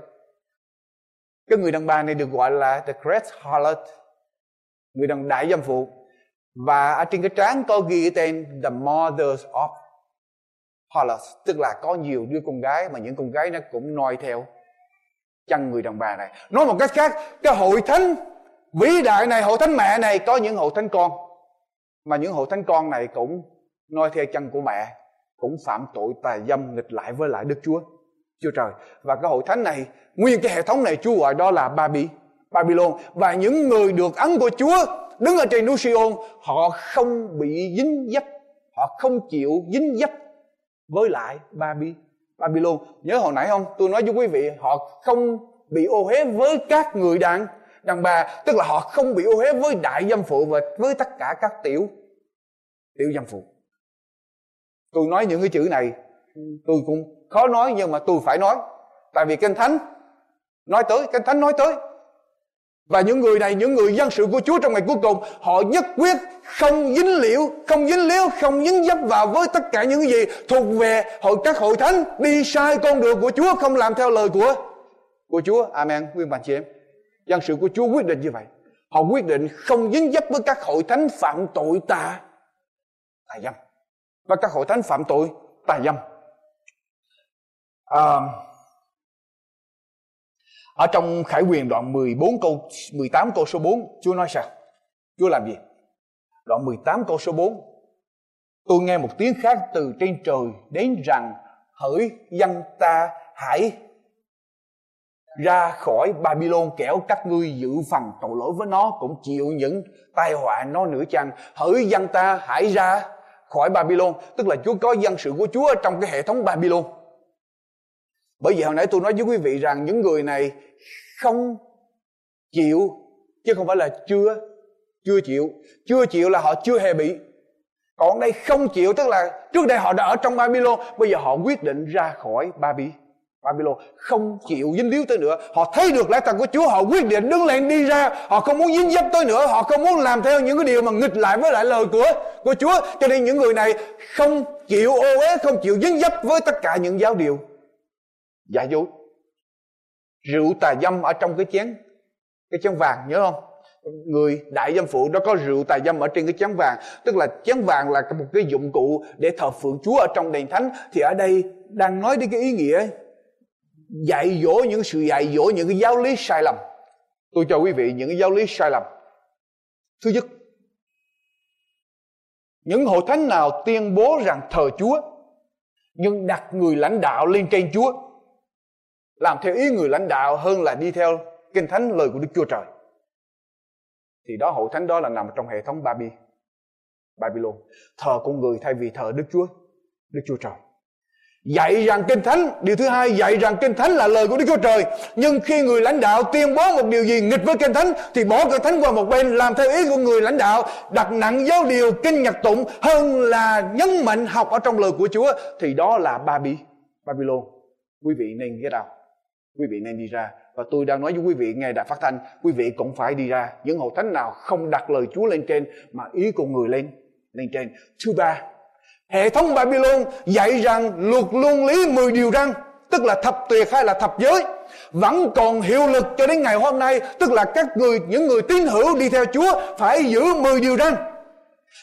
cái người đàn bà này được gọi là the great harlot, người đàn đại dâm phụ. Và ở trên cái trán có ghi cái tên the mothers of Hollis tức là có nhiều đứa con gái mà những con gái nó cũng noi theo chân người đàn bà này. Nói một cách khác, cái hội thánh vĩ đại này, hội thánh mẹ này có những hội thánh con, mà những hội thánh con này cũng noi theo chân của mẹ, cũng phạm tội tà dâm nghịch lại với lại Đức Chúa. Chúa trời. Và cái hội thánh này, nguyên cái hệ thống này Chúa gọi đó là Baby, Babylon. Và những người được ấn của Chúa đứng ở trên núi Sion họ không bị dính dấp, họ không chịu dính dấp với lại Baby, Babylon. Nhớ hồi nãy không? Tôi nói với quý vị, họ không bị ô hế với các người đàn đàn bà. Tức là họ không bị ô hế với đại dâm phụ và với tất cả các tiểu tiểu dâm phụ. Tôi nói những cái chữ này, tôi cũng khó nói nhưng mà tôi phải nói. Tại vì kinh thánh nói tới, kinh thánh nói tới. Và những người này, những người dân sự của Chúa trong ngày cuối cùng, họ nhất quyết không dính liễu, không dính liễu không dính dấp vào với tất cả những gì thuộc về hội, các hội thánh đi sai con đường của Chúa, không làm theo lời của của Chúa. Amen. Nguyên bạn chị em, dân sự của Chúa quyết định như vậy. Họ quyết định không dính dấp với các hội thánh phạm tội tà tà dâm. Và các hội thánh phạm tội tà dâm à, ở trong Khải Quyền đoạn 14 câu 18 câu số 4 Chúa nói sao? Chúa làm gì? Đoạn 18 câu số 4 tôi nghe một tiếng khác từ trên trời đến rằng hỡi dân ta hãy ra khỏi Babylon kẻo các ngươi giữ phần tội lỗi với nó cũng chịu những tai họa nó nữa chăng? Hỡi dân ta hãy ra khỏi Babylon tức là Chúa có dân sự của Chúa trong cái hệ thống Babylon bởi vì hồi nãy tôi nói với quý vị rằng những người này không chịu, chứ không phải là chưa chưa chịu. Chưa chịu là họ chưa hề bị. Còn đây không chịu, tức là trước đây họ đã ở trong Babylon, bây giờ họ quyết định ra khỏi Baby Babylon. Không chịu dính líu tới nữa. Họ thấy được lẽ thật của Chúa, họ quyết định đứng lên đi ra. Họ không muốn dính dấp tới nữa. Họ không muốn làm theo những cái điều mà nghịch lại với lại lời của của Chúa. Cho nên những người này không chịu ô uế, không chịu dính dấp với tất cả những giáo điều giả dối rượu tà dâm ở trong cái chén cái chén vàng, nhớ không? Người đại dâm phụ đó có rượu tà dâm ở trên cái chén vàng. Tức là chén vàng là một cái dụng cụ để thờ phượng chúa ở trong đền thánh. Thì ở đây đang nói đến cái ý nghĩa dạy dỗ những sự dạy dỗ, những cái giáo lý sai lầm. Tôi cho quý vị những cái giáo lý sai lầm. Thứ nhất, những hội thánh nào tuyên bố rằng thờ chúa, nhưng đặt người lãnh đạo lên trên chúa làm theo ý người lãnh đạo hơn là đi theo kinh thánh lời của Đức Chúa Trời. Thì đó hội thánh đó là nằm trong hệ thống Baby Babylon thờ con người thay vì thờ Đức Chúa Đức Chúa Trời. Dạy rằng kinh thánh, điều thứ hai, dạy rằng kinh thánh là lời của Đức Chúa Trời. Nhưng khi người lãnh đạo tuyên bố một điều gì nghịch với kinh thánh, thì bỏ kinh thánh qua một bên, làm theo ý của người lãnh đạo, đặt nặng giáo điều kinh nhật tụng hơn là nhấn mạnh học ở trong lời của Chúa, thì đó là Baby Babylon quý vị nên ghét out quý vị nên đi ra. Và tôi đang nói với quý vị nghe đã phát thanh, quý vị cũng phải đi ra. Những hội thánh nào không đặt lời Chúa lên trên, mà ý con người lên lên trên. Thứ ba, hệ thống Babylon dạy rằng luật luân lý 10 điều răn, tức là thập tuyệt hay là thập giới, vẫn còn hiệu lực cho đến ngày hôm nay, tức là các người, những người tín hữu đi theo Chúa phải giữ 10 điều răn.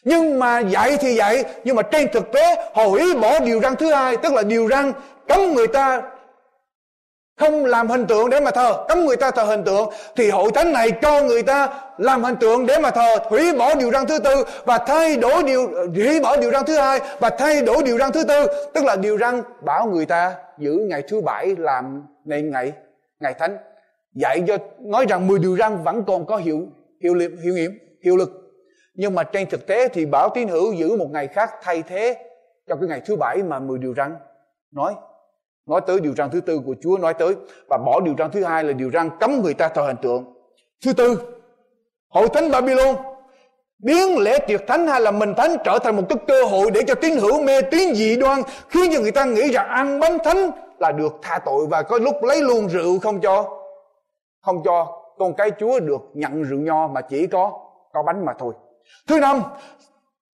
Nhưng mà dạy thì dạy, nhưng mà trên thực tế, họ hủy bỏ điều răn thứ hai, tức là điều răn cấm người ta không làm hình tượng để mà thờ, cấm người ta thờ hình tượng. Thì hội thánh này cho người ta làm hình tượng để mà thờ, hủy bỏ điều răn thứ tư và thay đổi điều, hủy bỏ điều răn thứ hai và thay đổi điều răn thứ tư. Tức là điều răn bảo người ta giữ ngày thứ bảy làm ngày ngày ngày thánh. Dạy cho, nói rằng 10 điều răn vẫn còn có hiệu hiệu lực hiệu nghiệm, hiệu lực. Nhưng mà trên thực tế thì bảo tín hữu giữ một ngày khác thay thế cho cái ngày thứ bảy mà 10 điều răn nói nói tới điều răn thứ tư của Chúa nói tới và bỏ điều răn thứ hai là điều răn cấm người ta thờ hình tượng. Thứ tư, hội thánh Babylon biến lễ tiệc thánh hay là mình thánh trở thành một cái cơ hội để cho tín hữu mê tín dị đoan khiến cho người ta nghĩ rằng ăn bánh thánh là được tha tội và có lúc lấy luôn rượu không cho không cho con cái Chúa được nhận rượu nho mà chỉ có có bánh mà thôi. Thứ năm,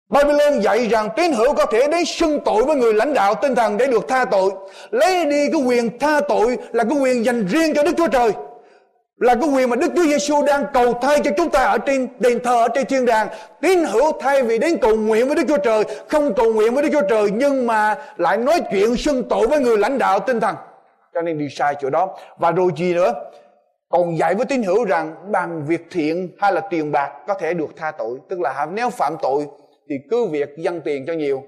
Babylon dạy rằng tín hữu có thể đến xưng tội với người lãnh đạo tinh thần để được tha tội. Lấy đi cái quyền tha tội là cái quyền dành riêng cho Đức Chúa Trời. là cái quyền mà Đức Chúa Giêsu đang cầu thay cho chúng ta ở trên đền thờ, ở trên thiên đàng. Tín hữu thay vì đến cầu nguyện với Đức Chúa Trời, không cầu nguyện với Đức Chúa Trời, nhưng mà lại nói chuyện xưng tội với người lãnh đạo tinh thần. Cho nên đi sai chỗ đó. Và rồi gì nữa? Còn dạy với tín hữu rằng bằng việc thiện hay là tiền bạc có thể được tha tội. Tức là nếu phạm tội thì cứ việc dâng tiền cho nhiều,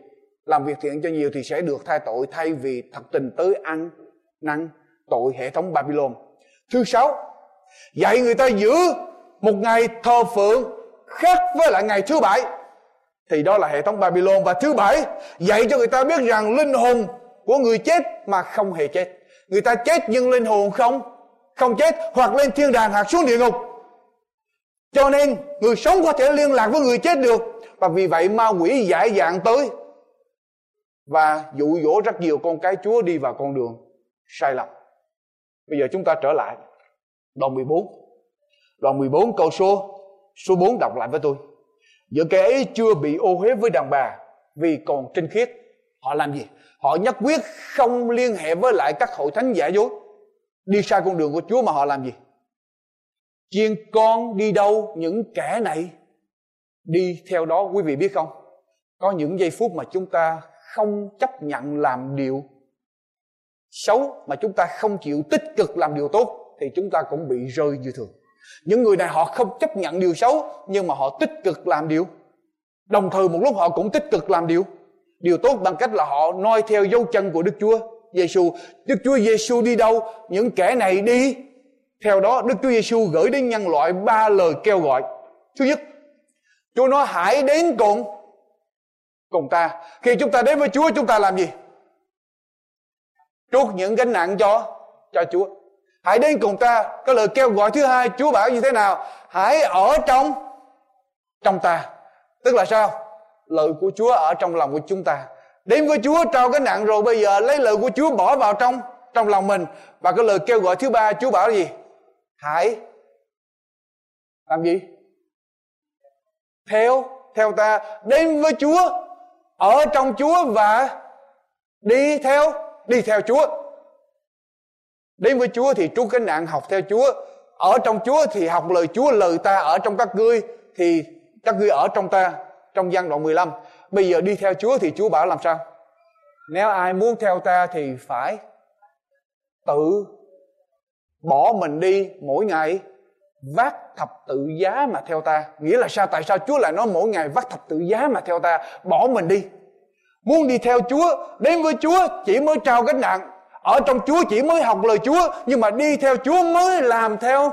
làm việc thiện cho nhiều thì sẽ được tha tội thay vì thật tình tới ăn, năn tội hệ thống Babylon. Thứ sáu, dạy người ta giữ một ngày thờ phượng khác với lại ngày thứ bảy. Thì đó là hệ thống Babylon. Và thứ bảy, dạy cho người ta biết rằng linh hồn của người chết mà không hề chết. Người ta chết nhưng linh hồn không không chết, hoặc lên thiên đàng, hoặc xuống địa ngục. Cho nên người sống có thể liên lạc với người chết được và vì vậy ma quỷ giải dạng tới và dụ dỗ rất nhiều con cái Chúa đi vào con đường sai lầm. Bây giờ chúng ta trở lại đoạn 14. Đoạn 14 câu số số 4 đọc lại với tôi. Giữa kẻ ấy chưa bị ô uế với đàn bà vì còn trinh khiết. Họ làm gì? Họ nhất quyết không liên hệ với lại các hội thánh giả dối. Đi sai con đường của Chúa mà họ làm gì? Chiên con đi đâu những kẻ này đi theo đó quý vị biết không? Có những giây phút mà chúng ta không chấp nhận làm điều xấu, mà chúng ta không chịu tích cực làm điều tốt, thì chúng ta cũng bị rơi như thường những người này họ không chấp nhận điều xấu, nhưng mà họ tích cực làm điều. Đồng thời một lúc họ cũng tích cực làm điều. Điều tốt bằng cách là họ noi theo dấu chân của Đức Chúa Giêsu Đức Chúa Giêsu đi đâu? Những kẻ này đi. Theo đó Đức Chúa Giêsu gửi đến nhân loại ba lời kêu gọi. Thứ nhất Chúa nói, hãy đến cùng cùng ta. Khi chúng ta đến với Chúa, chúng ta làm gì? Trút những gánh nặng cho cho Chúa. Hãy đến cùng ta. Cái lời kêu gọi thứ hai, Chúa bảo như thế nào? Hãy ở trong trong ta. Tức là sao? Lời của Chúa ở trong lòng của chúng ta. Đến với Chúa, trao cái nặng rồi bây giờ lấy lời của Chúa bỏ vào trong trong lòng mình. Và cái lời kêu gọi thứ ba, Chúa bảo gì? Hãy làm gì? Theo theo ta, đến với Chúa, ở trong Chúa và đi theo đi theo Chúa. Đến với Chúa thì trút cái nạn học theo Chúa. Ở trong Chúa thì học lời Chúa, lời ta ở trong các ngươi thì các ngươi ở trong ta, trong gian đoạn 15 bây giờ đi theo Chúa thì Chúa bảo làm sao? Nếu ai muốn theo ta thì phải tự bỏ mình đi mỗi ngày vác thập tự giá mà theo ta. Nghĩa là sao? Tại sao chúa lại nói mỗi ngày vác thập tự giá mà theo ta? Bỏ mình đi. Muốn đi theo chúa, đến với chúa chỉ mới trao gánh nặng. Ở trong chúa chỉ mới học lời chúa, nhưng mà đi theo chúa mới làm theo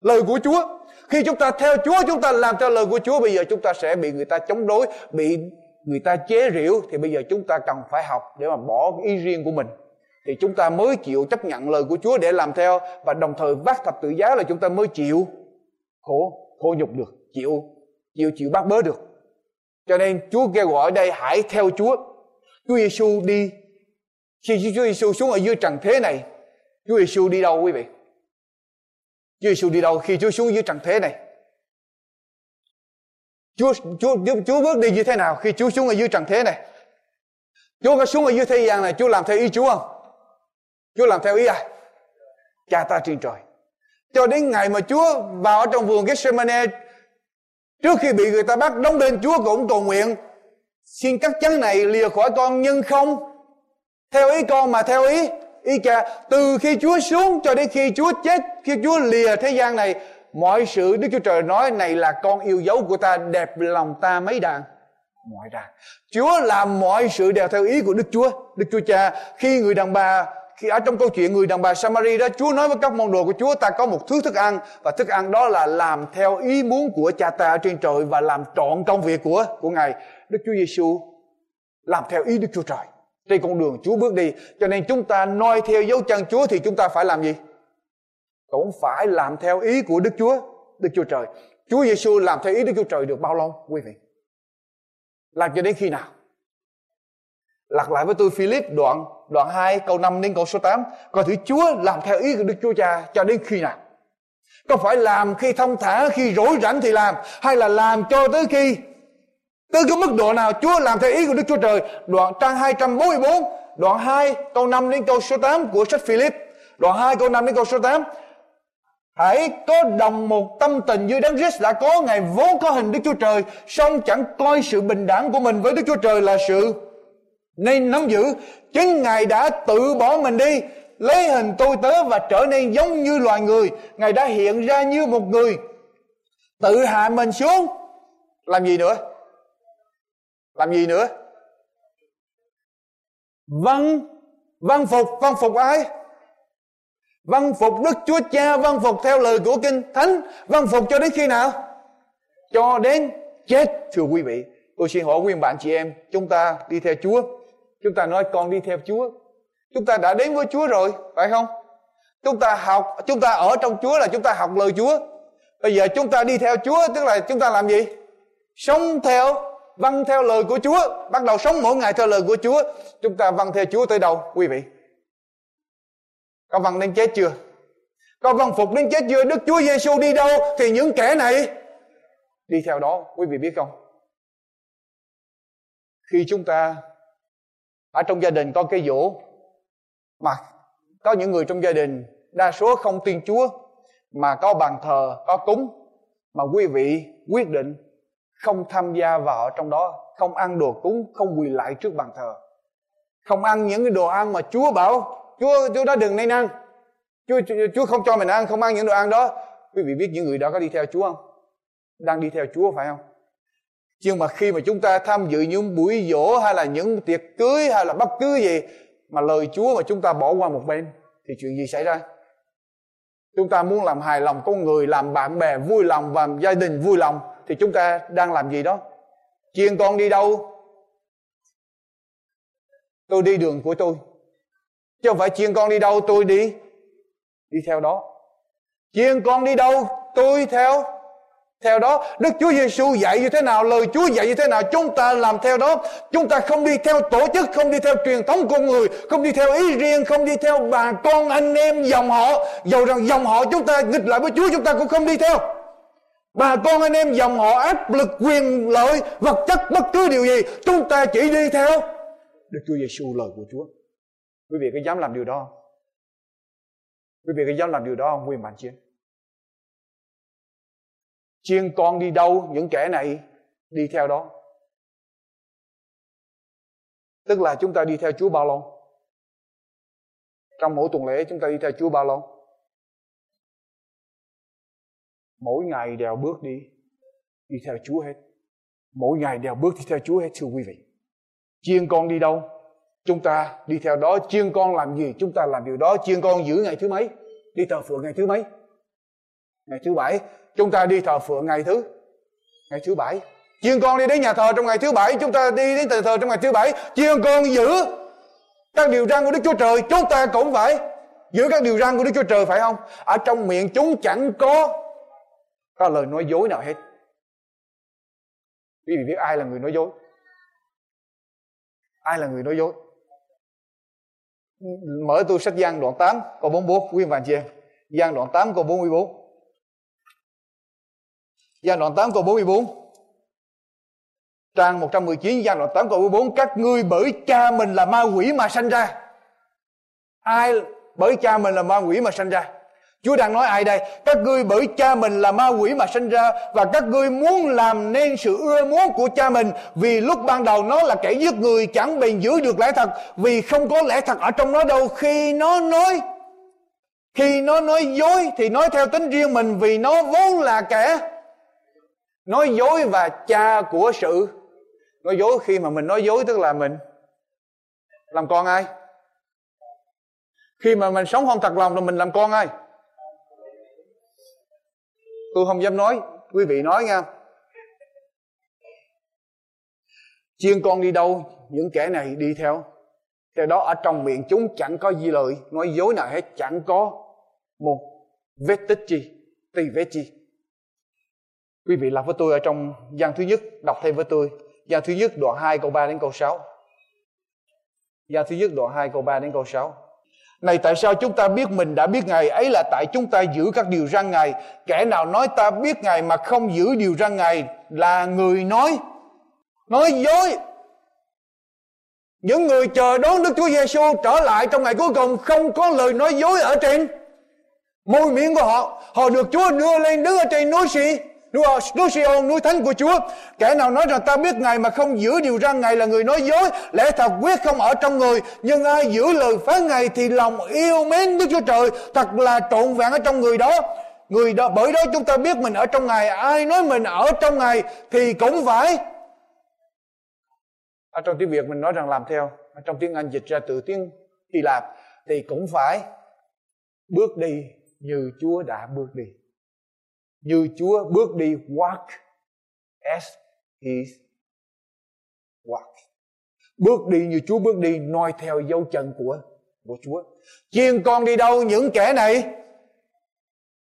lời của chúa. Khi chúng ta theo chúa, chúng ta làm theo lời của chúa, bây giờ chúng ta sẽ bị người ta chống đối, bị người ta chế rượu thì bây giờ chúng ta cần phải học để mà bỏ ý riêng của mình thì chúng ta mới chịu chấp nhận lời của Chúa để làm theo và đồng thời vác thập tự giá là chúng ta mới chịu khổ khổ nhục được chịu chịu chịu bắt bớ được. Cho nên Chúa kêu gọi ở đây hãy theo Chúa. Chúa Giêsu đi. Khi Chúa Giêsu xuống ở dưới trần thế này Chúa Giêsu đi đâu quý vị? Chúa Giêsu đi đâu khi Chúa xuống dưới trần thế này? Chúa, Chúa, Chúa, Chúa bước đi như thế nào khi Chúa xuống ở dưới trần thế này? Chúa có xuống ở dưới thế gian này Chúa làm theo ý Chúa không? Chúa làm theo ý ai? Cha ta trên trời. Cho đến ngày mà Chúa vào ở trong vườn Gethsemane, trước khi bị người ta bắt, đóng đinh, Chúa cũng cầu nguyện, xin cắt chắn này lìa khỏi con, nhưng không theo ý con mà theo ý ý cha, từ khi Chúa xuống cho đến khi Chúa chết, khi Chúa lìa thế gian này, mọi sự Đức Chúa Trời nói này là con yêu dấu của ta, đẹp lòng ta mấy đàn mọi đàn Chúa làm mọi sự đều theo ý của Đức Chúa Đức Chúa Cha, khi người đàn bà khi ở trong câu chuyện người đàn bà Samari đó, Chúa nói với các môn đồ của Chúa, ta có một thứ thức ăn, và thức ăn đó là làm theo ý muốn của cha ta ở trên trời và làm trọn công việc của của ngài. Đức Chúa Giêsu làm theo ý Đức Chúa Trời. Trên con đường Chúa bước đi, cho nên chúng ta noi theo dấu chân Chúa thì chúng ta phải làm gì? Cũng phải làm theo ý của Đức Chúa Đức Chúa Trời. Chúa Giêsu làm theo ý Đức Chúa Trời được bao lâu, quý vị? Làm cho đến khi nào? Lặp lại với tôi Philip đoạn đoạn 2 câu 5 đến câu số 8. Coi thử Chúa làm theo ý của Đức Chúa Cha cho đến khi nào? Có phải làm khi thông thả, khi rỗi rảnh thì làm hay là làm cho tới khi tới cái mức độ nào Chúa làm theo ý của Đức Chúa Trời? Đoạn trang 244, đoạn 2 câu 5 đến câu số 8 của sách Philip. Đoạn 2 câu 5 đến câu số 8. Hãy có đồng một tâm tình như Đấng Christ đã có Ngài vốn có hình Đức Chúa Trời song chẳng coi sự bình đẳng của mình với Đức Chúa Trời là sự nên nắm giữ, chính Ngài đã tự bỏ mình đi, lấy hình tôi tớ và trở nên giống như loài người. Ngài đã hiện ra như một người tự hạ mình xuống. Làm gì nữa? Làm gì nữa? Văn văn phục văn phục ai? Văn phục đức chúa cha văn phục theo lời của kinh thánh văn phục cho đến khi nào? Cho đến chết, thưa quý vị. Tôi xin hỏi quý bạn chị em, chúng ta đi theo chúa chúng ta nói con đi theo chúa. Chúng ta đã đến với chúa rồi, phải không? Chúng ta học, chúng ta ở trong chúa là chúng ta học lời chúa. Bây giờ chúng ta đi theo chúa, tức là chúng ta làm gì? Sống theo vâng theo lời của chúa. Bắt đầu sống mỗi ngày theo lời của chúa. Chúng ta vâng theo chúa tới đâu, quý vị? Có vâng đến chết chưa? Có vâng phục đến chết chưa? Đức chúa giêsu đi đâu thì những kẻ này đi theo đó, quý vị biết không? Khi chúng ta ở trong gia đình có cây dỗ mà có những người trong gia đình đa số không tin chúa mà có bàn thờ có cúng mà quý vị quyết định không tham gia vào trong đó không ăn đồ cúng không quỳ lại trước bàn thờ. Không ăn những cái đồ ăn mà chúa bảo chúa chúa đã đừng nên ăn. Chúa, chúa chúa không cho mình ăn không ăn những đồ ăn đó. Quý vị biết những người đó có đi theo chúa không? Đang đi theo chúa phải không? Nhưng mà khi mà chúng ta tham dự những buổi dỗ hay là những tiệc cưới hay là bất cứ gì mà lời chúa mà chúng ta bỏ qua một bên, thì chuyện gì xảy ra? Chúng ta muốn làm hài lòng con người, làm bạn bè vui lòng và gia đình vui lòng, thì chúng ta đang làm gì đó? Chiên con đi đâu? Tôi đi đường của tôi. Chứ không phải chiên con đi đâu, tôi đi. Đi theo đó. Chiên con đi đâu? Tôi theo theo đó, Đức Chúa Giêsu dạy như thế nào, lời Chúa dạy như thế nào, chúng ta làm theo đó. Chúng ta không đi theo tổ chức, không đi theo truyền thống con người, không đi theo ý riêng, không đi theo bà con, anh em, dòng họ. Dầu rằng dòng họ chúng ta nghịch lại với Chúa, chúng ta cũng không đi theo. Bà con, anh em, dòng họ áp lực, quyền lợi, vật chất, bất cứ điều gì, chúng ta chỉ đi theo. Đức Chúa Giêsu lời của Chúa. Quý vị có dám làm điều đó không? quý vị có dám làm điều đó không? Quý bạn chị chiên con đi đâu, những kẻ này đi theo đó. Tức là chúng ta đi theo Chúa bao lâu trong mỗi tuần lễ, chúng ta đi theo Chúa bao lâu mỗi ngày đều bước đi đi theo Chúa hết. Mỗi ngày đều bước đi theo Chúa hết, thưa quý vị. Chiên con đi đâu, chúng ta đi theo đó. Chiên con làm gì, chúng ta làm điều đó. Chiên con giữ ngày thứ mấy, đi thờ phượng ngày thứ mấy? Ngày thứ bảy chúng ta đi thờ phượng ngày thứ ngày thứ bảy. Chiên con đi đến nhà thờ trong ngày thứ bảy, chúng ta đi đến nhà thờ trong ngày thứ bảy. Chiên con giữ các điều răn của đức chúa trời, chúng ta cũng phải giữ các điều răn của đức chúa trời, phải không? Ở trong miệng chúng chẳng có có lời nói dối nào hết. Quý vị biết ai là người nói dối? Ai là người nói dối? Mở tôi sách giang đoạn 8 câu 44 quý vị chị em. Giang đoạn 8 câu 44 Giai đoạn 8 câu 44 Trang 119 giai đoạn 8 câu 44 Các ngươi bởi cha mình là ma quỷ mà sanh ra. Ai bởi cha mình là ma quỷ mà sanh ra? Chúa đang nói ai đây? Các ngươi bởi cha mình là ma quỷ mà sinh ra Và các ngươi muốn làm nên sự ưa muốn của cha mình Vì lúc ban đầu nó là kẻ giết người, Chẳng bền giữ được lẽ thật Vì không có lẽ thật ở trong nó đâu. Khi nó nói, Khi nó nói dối Thì nói theo tính riêng mình Vì nó vốn là kẻ nói dối và cha của sự. Nói dối khi mà mình nói dối tức là mình. Làm con ai? Khi mà mình sống không thật lòng thì mình làm con ai? Tôi không dám nói, quý vị nói nha. Chiên con đi đâu, những kẻ này đi theo. Theo đó ở trong miệng chúng chẳng có gì lời. Nói dối nào hết, chẳng có một vết tích chi tì vết chi. Quý vị đọc với tôi ở trong gian thứ nhất, đọc thêm với tôi. Gian thứ nhất đoạn 2 câu 3 đến câu 6. Gian thứ nhất đoạn 2 câu 3 đến câu 6. Này tại sao chúng ta biết mình đã biết Ngài ấy là tại chúng ta giữ các điều răn Ngài. Kẻ nào nói ta biết Ngài mà không giữ điều răn Ngài là người nói nói dối. Những người chờ đón Đức Chúa Giêsu trở lại trong ngày cuối cùng không có lời nói dối ở trên môi miệng của họ họ được Chúa đưa lên đứng ở trên núi Đúng không? núi Siôn núi thánh của Chúa. Kẻ nào nói rằng ta biết Ngài mà không giữ điều răn, Ngài là người nói dối. Lẽ thật quyết không ở trong người, nhưng ai giữ lời phán Ngài thì lòng yêu mến Đức Chúa Trời thật là trộn vẹn ở trong người đó. Người đó bởi đó chúng ta biết mình ở trong Ngài, ai nói mình ở trong Ngài thì cũng phải. Ở trong tiếng Việt mình nói rằng làm theo, ở trong tiếng Anh dịch ra từ tiếng Hy Lạp thì cũng phải bước đi như Chúa đã bước đi như Chúa bước đi walk as he walk bước đi như Chúa bước đi, noi theo dấu chân của của Chúa. Chiên con đi đâu những kẻ này?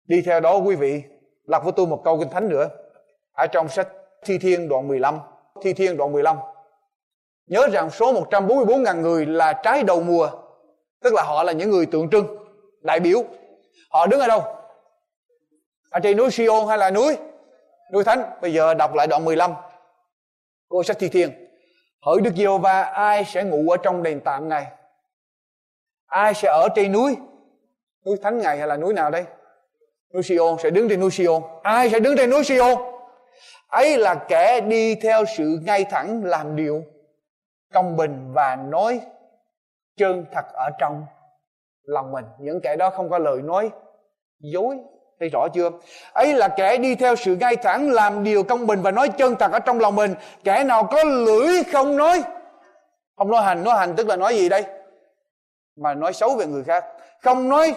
Đi theo đó quý vị. Lặp với tôi một câu kinh thánh nữa. Ở trong sách Thi Thiên đoạn 15 Thi Thiên đoạn 15 Nhớ rằng số 144.000 người là trái đầu mùa, Tức là họ là những người tượng trưng, Đại biểu. Họ đứng ở đâu? Ở trên núi Sion hay là núi Núi Thánh? Bây giờ đọc lại đoạn 15 Của sách Thi Thiên. Hỡi Đức giê va ai sẽ ngủ ở trong đền tạm Ngài? Ai sẽ ở trên núi Núi Thánh Ngài hay là núi nào đây? Núi Sion, sẽ đứng trên núi Sion. Ai sẽ đứng trên núi Sion? Ấy là kẻ đi theo sự ngay thẳng làm điều công bình và nói chân thật ở trong lòng mình. Những kẻ đó không có lời nói, dối thấy rõ chưa? Ấy là kẻ đi theo sự ngay thẳng làm điều công bình và nói chân thật ở trong lòng mình. Kẻ nào có lưỡi không nói. Không nói hành nói hành tức là nói gì đây? Mà nói xấu về người khác. Không nói.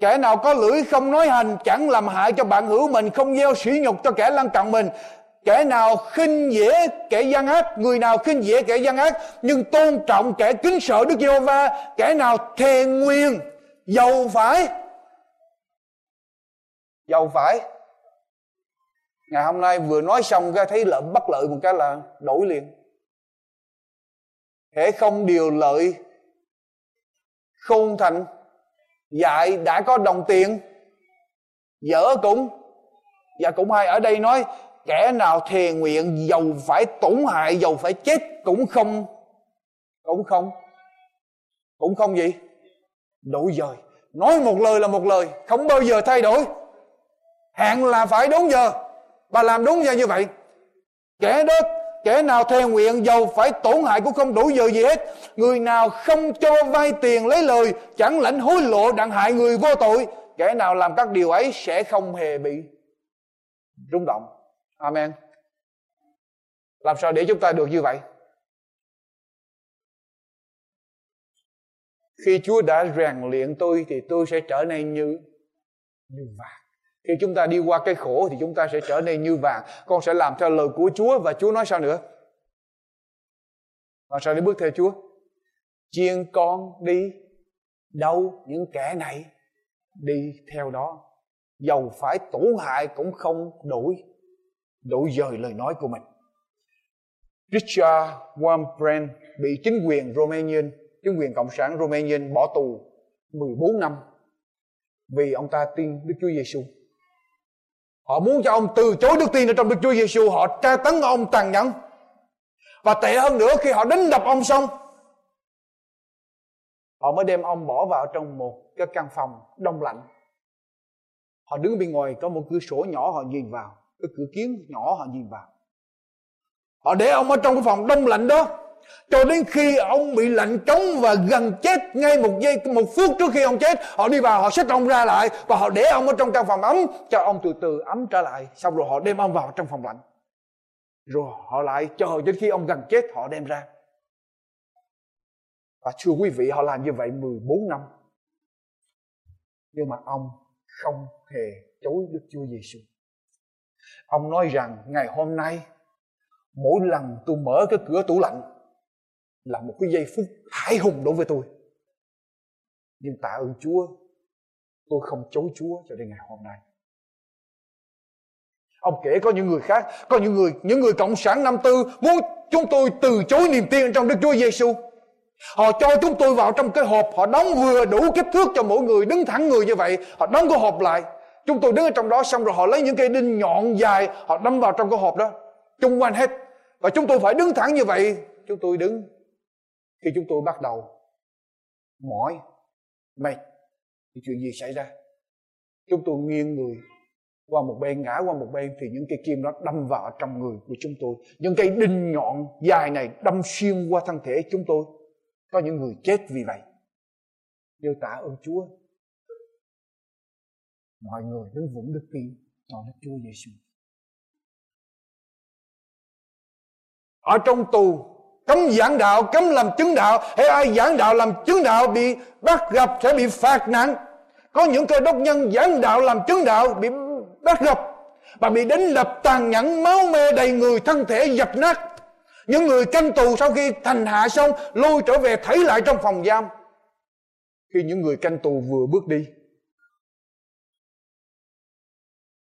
Kẻ nào có lưỡi không nói hành chẳng làm hại cho bạn hữu mình, không gieo sỉ nhục cho kẻ lăn cận mình. Kẻ nào khinh dễ kẻ gian ác, người nào khinh dễ kẻ gian ác, nhưng tôn trọng kẻ kính sợ Đức Giê-hô-va, kẻ nào thề nguyên, giàu phải. Giàu phải. Ngày hôm nay vừa nói xong ra thấy lợi bất lợi một cái là đổi liền. Thể không điều lợi không thành. Dạy đã có đồng tiền, dở cũng. Và cũng hay ở đây nói, kẻ nào thề nguyện dầu phải tổn hại, dầu phải chết cũng không cũng không cũng không gì. Đổi dời nói một lời là một lời, không bao giờ thay đổi hẹn là phải đúng giờ bà làm đúng giờ như vậy kẻ đó Kẻ nào thề nguyện giàu phải tổn hại cũng không đủ giờ gì hết. Người nào không cho vay tiền lấy lời, chẳng lãnh hối lộ đặng hại người vô tội. Kẻ nào làm các điều ấy sẽ không hề bị rung động. Amen. Làm sao để chúng ta được như vậy? Khi Chúa đã rèn luyện tôi thì tôi sẽ trở nên như như vàng. Khi chúng ta đi qua cái khổ thì chúng ta sẽ trở nên như vàng. Con sẽ làm theo lời của Chúa và Chúa nói sao nữa? Và sao để bước theo Chúa? Chiên con đi đâu những kẻ này đi theo đó. Dầu phải tổn hại cũng không đổi đổi dời lời nói của mình. Richard Wurmbrand bị chính quyền Romanian, chính quyền Cộng sản Romanian bỏ tù 14 năm vì ông ta tin Đức Chúa Giêsu. Họ muốn cho ông từ chối đức tin ở trong Đức Chúa Giêsu, họ tra tấn ông tàn nhẫn. Và tệ hơn nữa khi họ đánh đập ông xong, họ mới đem ông bỏ vào trong một cái căn phòng đông lạnh. Họ đứng bên ngoài có một cửa sổ nhỏ họ nhìn vào, cái cửa kiến nhỏ họ nhìn vào. Họ để ông ở trong cái phòng đông lạnh đó cho đến khi ông bị lạnh trống và gần chết ngay một giây, một phút trước khi ông chết, họ đi vào, họ xách ông ra lại và họ để ông ở trong căn phòng ấm, cho ông từ từ ấm trở lại. Xong rồi họ đem ông vào trong phòng lạnh. Rồi họ lại chờ đến khi ông gần chết, họ đem ra. Và thưa quý vị, họ làm như vậy 14 năm. Nhưng mà ông không hề chối Đức Chúa Giêsu. Ông nói rằng, ngày hôm nay, mỗi lần tôi mở cái cửa tủ lạnh là một cái giây phút hãi hùng đối với tôi. Nhưng tạ ơn Chúa, tôi không chối Chúa cho đến ngày hôm nay. Ông kể có những người khác, có những người những người cộng sản năm tư muốn chúng tôi từ chối niềm tin trong Đức Chúa Giêsu họ cho chúng tôi vào trong cái hộp, họ đóng vừa đủ kích thước cho mỗi người đứng thẳng người như vậy, họ đóng cái hộp lại. Chúng tôi đứng ở trong đó xong rồi họ lấy những cây đinh nhọn dài, họ đâm vào trong cái hộp đó. Chung quanh hết. Và chúng tôi phải đứng thẳng như vậy. Chúng tôi đứng khi chúng tôi bắt đầu mỏi mệt thì chuyện gì xảy ra? Chúng tôi nghiêng người qua một bên, ngã qua một bên thì những cây kim đó đâm vào trong người của chúng tôi. Những cây đinh nhọn dài này đâm xuyên qua thân thể chúng tôi. Có những người chết vì vậy. Nhưng tạ ơn Chúa. Mọi người đứng vững đức tin vào Đức Chúa Giêsu ở trong tù cấm giảng đạo, cấm làm chứng đạo. Hay ai giảng đạo làm chứng đạo bị bắt gặp sẽ bị phạt nặng. Có những cơ đốc nhân giảng đạo làm chứng đạo bị bắt gặp và bị đánh đập tàn nhẫn, máu me đầy người, thân thể dập nát. Những người canh tù sau khi thành hạ xong lôi trở về thấy lại trong phòng giam. Khi những người canh tù vừa bước đi,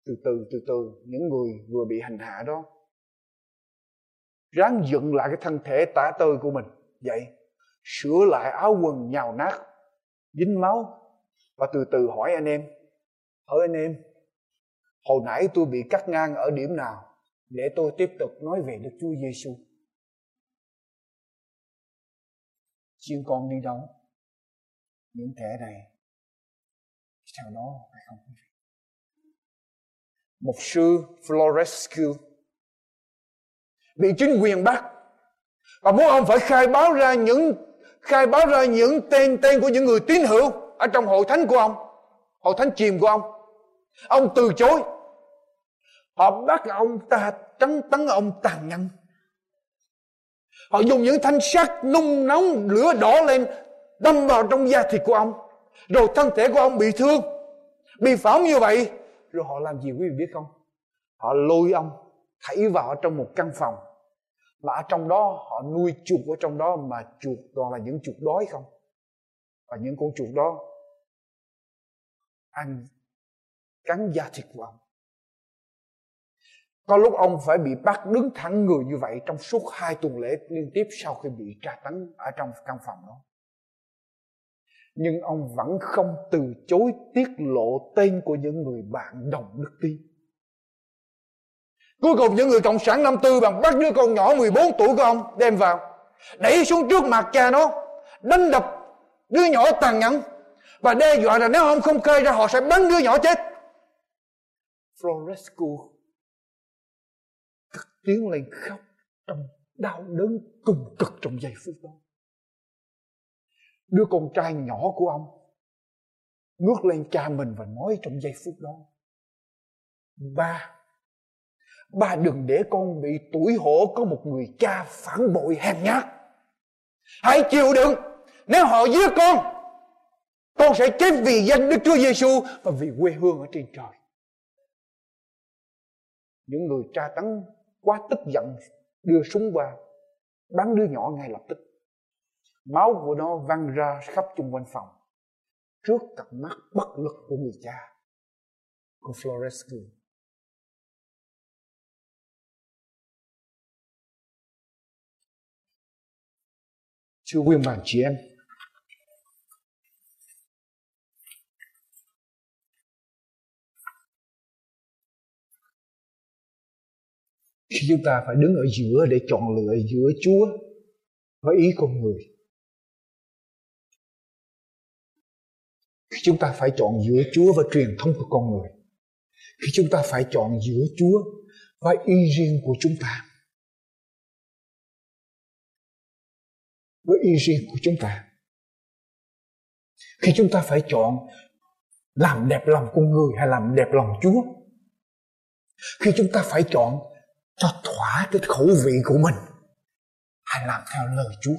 từ từ từ từ, những người vừa bị hành hạ đó ráng dựng lại cái thân thể tả tơi của mình vậy, sửa lại áo quần nhào nát, dính máu và từ từ hỏi anh em hỏi anh em, hồi nãy tôi bị cắt ngang ở điểm nào để tôi tiếp tục nói về Đức Chúa Giêsu. Chiên con đi đâu? Những thẻ này theo đó phải không quý vị? Một sư Florescu bị chính quyền bắt. Và muốn ông phải khai báo ra những, khai báo ra những tên tên của những người tín hữu ở trong hội thánh của ông, hội thánh chìm của ông. Ông từ chối. Họ bắt ông ta trắng tấn ông tàn nhẫn. Họ dùng những thanh sắt nung nóng lửa đỏ lên, đâm vào trong da thịt của ông. Rồi thân thể của ông bị thương, bị phỏng như vậy. Rồi họ làm gì quý vị biết không? Họ lôi ông thảy vào trong một căn phòng mà ở trong đó, họ nuôi chuột ở trong đó, mà chuột toàn là những chuột đói không và những con chuột đó ăn cắn da thịt của ông có lúc ông phải bị bắt đứng thẳng người như vậy trong suốt hai tuần lễ liên tiếp sau khi bị tra tấn ở trong căn phòng đó. Nhưng ông vẫn không từ chối tiết lộ tên của những người bạn đồng đức tin. Cuối cùng những người cộng sản năm tư bằng bắt đứa con nhỏ 14 tuổi của ông đem vào. Đẩy xuống trước mặt cha nó. Đánh đập đứa nhỏ tàn nhẫn. Và đe dọa là nếu ông không khơi ra họ sẽ bắn đứa nhỏ chết. Florescu cất tiếng lên khóc trong đau đớn cùng cực trong giây phút đó. Đứa con trai nhỏ của ông ngước lên cha mình và nói trong giây phút đó. Ba, ba đừng để con bị tuổi hổ có một người cha phản bội hèn nhát. Hãy chịu đựng, nếu họ giết con, con sẽ chết vì danh Đức Chúa Giêsu và vì quê hương ở trên trời. Những người tra tấn quá tức giận đưa súng qua bắn đứa nhỏ ngay lập tức máu của nó văng ra khắp chung quanh phòng trước cặp mắt bất lực của người cha của Florescu Thưa quý bản chị em khi chúng ta phải đứng ở giữa để chọn lựa giữa Chúa và ý con người. Khi chúng ta phải chọn giữa Chúa và truyền thống của con người. Khi chúng ta phải chọn giữa Chúa và ý riêng của chúng ta. Với ý riêng của chúng ta. Khi chúng ta phải chọn làm đẹp lòng con người hay làm đẹp lòng Chúa. Khi chúng ta phải chọn cho thỏa cái khẩu vị của mình hay làm theo lời Chúa.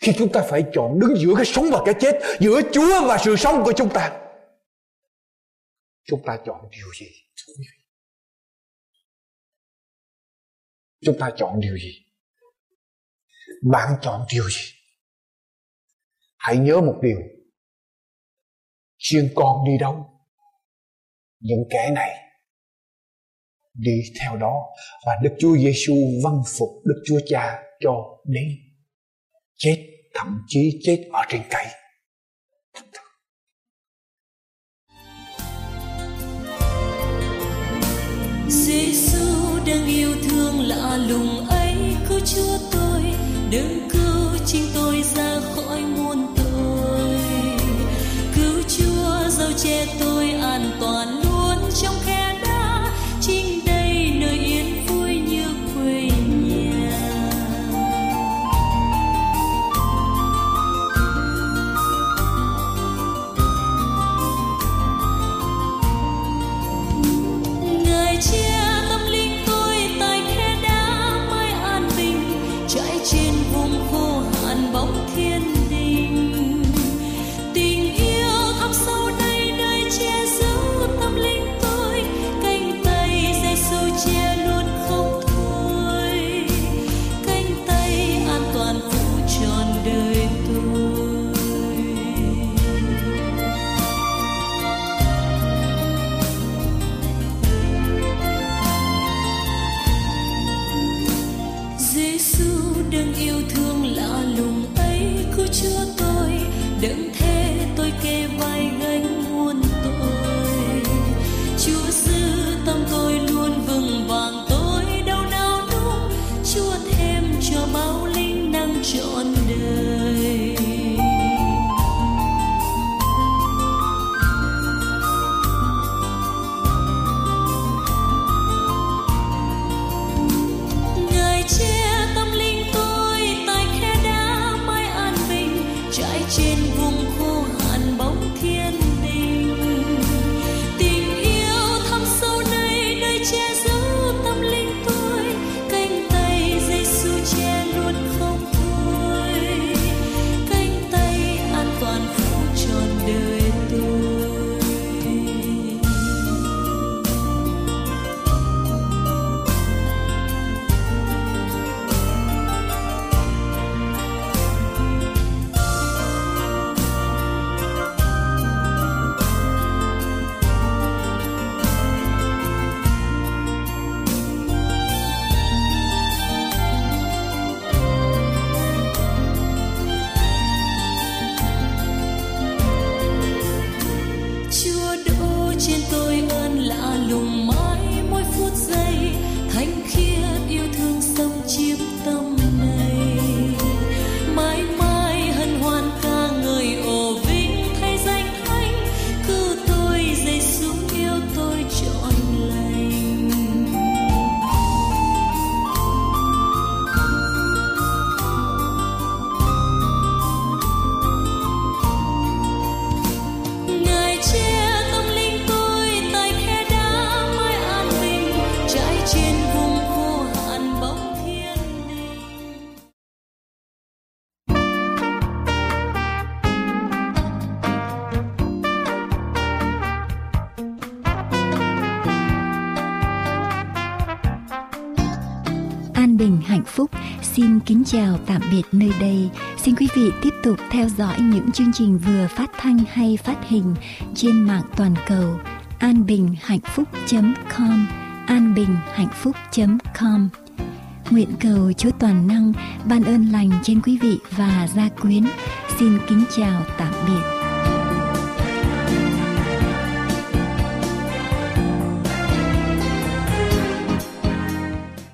Khi chúng ta phải chọn đứng giữa cái sống và cái chết, giữa Chúa và sự sống của chúng ta, chúng ta chọn điều gì? Chúng ta chọn điều gì? Bạn chọn điều gì? Hãy nhớ một điều. Chiên con đi đâu? những kẻ này đi theo đó và Đức Chúa Giêsu vâng phục Đức Chúa Cha cho đến chết, thậm chí chết ở trên cây. Giêsu đang yêu thương lùng ấy cứu Chúa tôi đừng kính chào tạm biệt nơi đây. Xin quý vị tiếp tục theo dõi những chương trình vừa phát thanh hay phát hình trên mạng toàn cầu anbinhhạnhphúc.com anbinhhạnhphúc.com Nguyện cầu Chúa Toàn Năng ban ơn lành trên quý vị và gia quyến. Xin kính chào tạm biệt.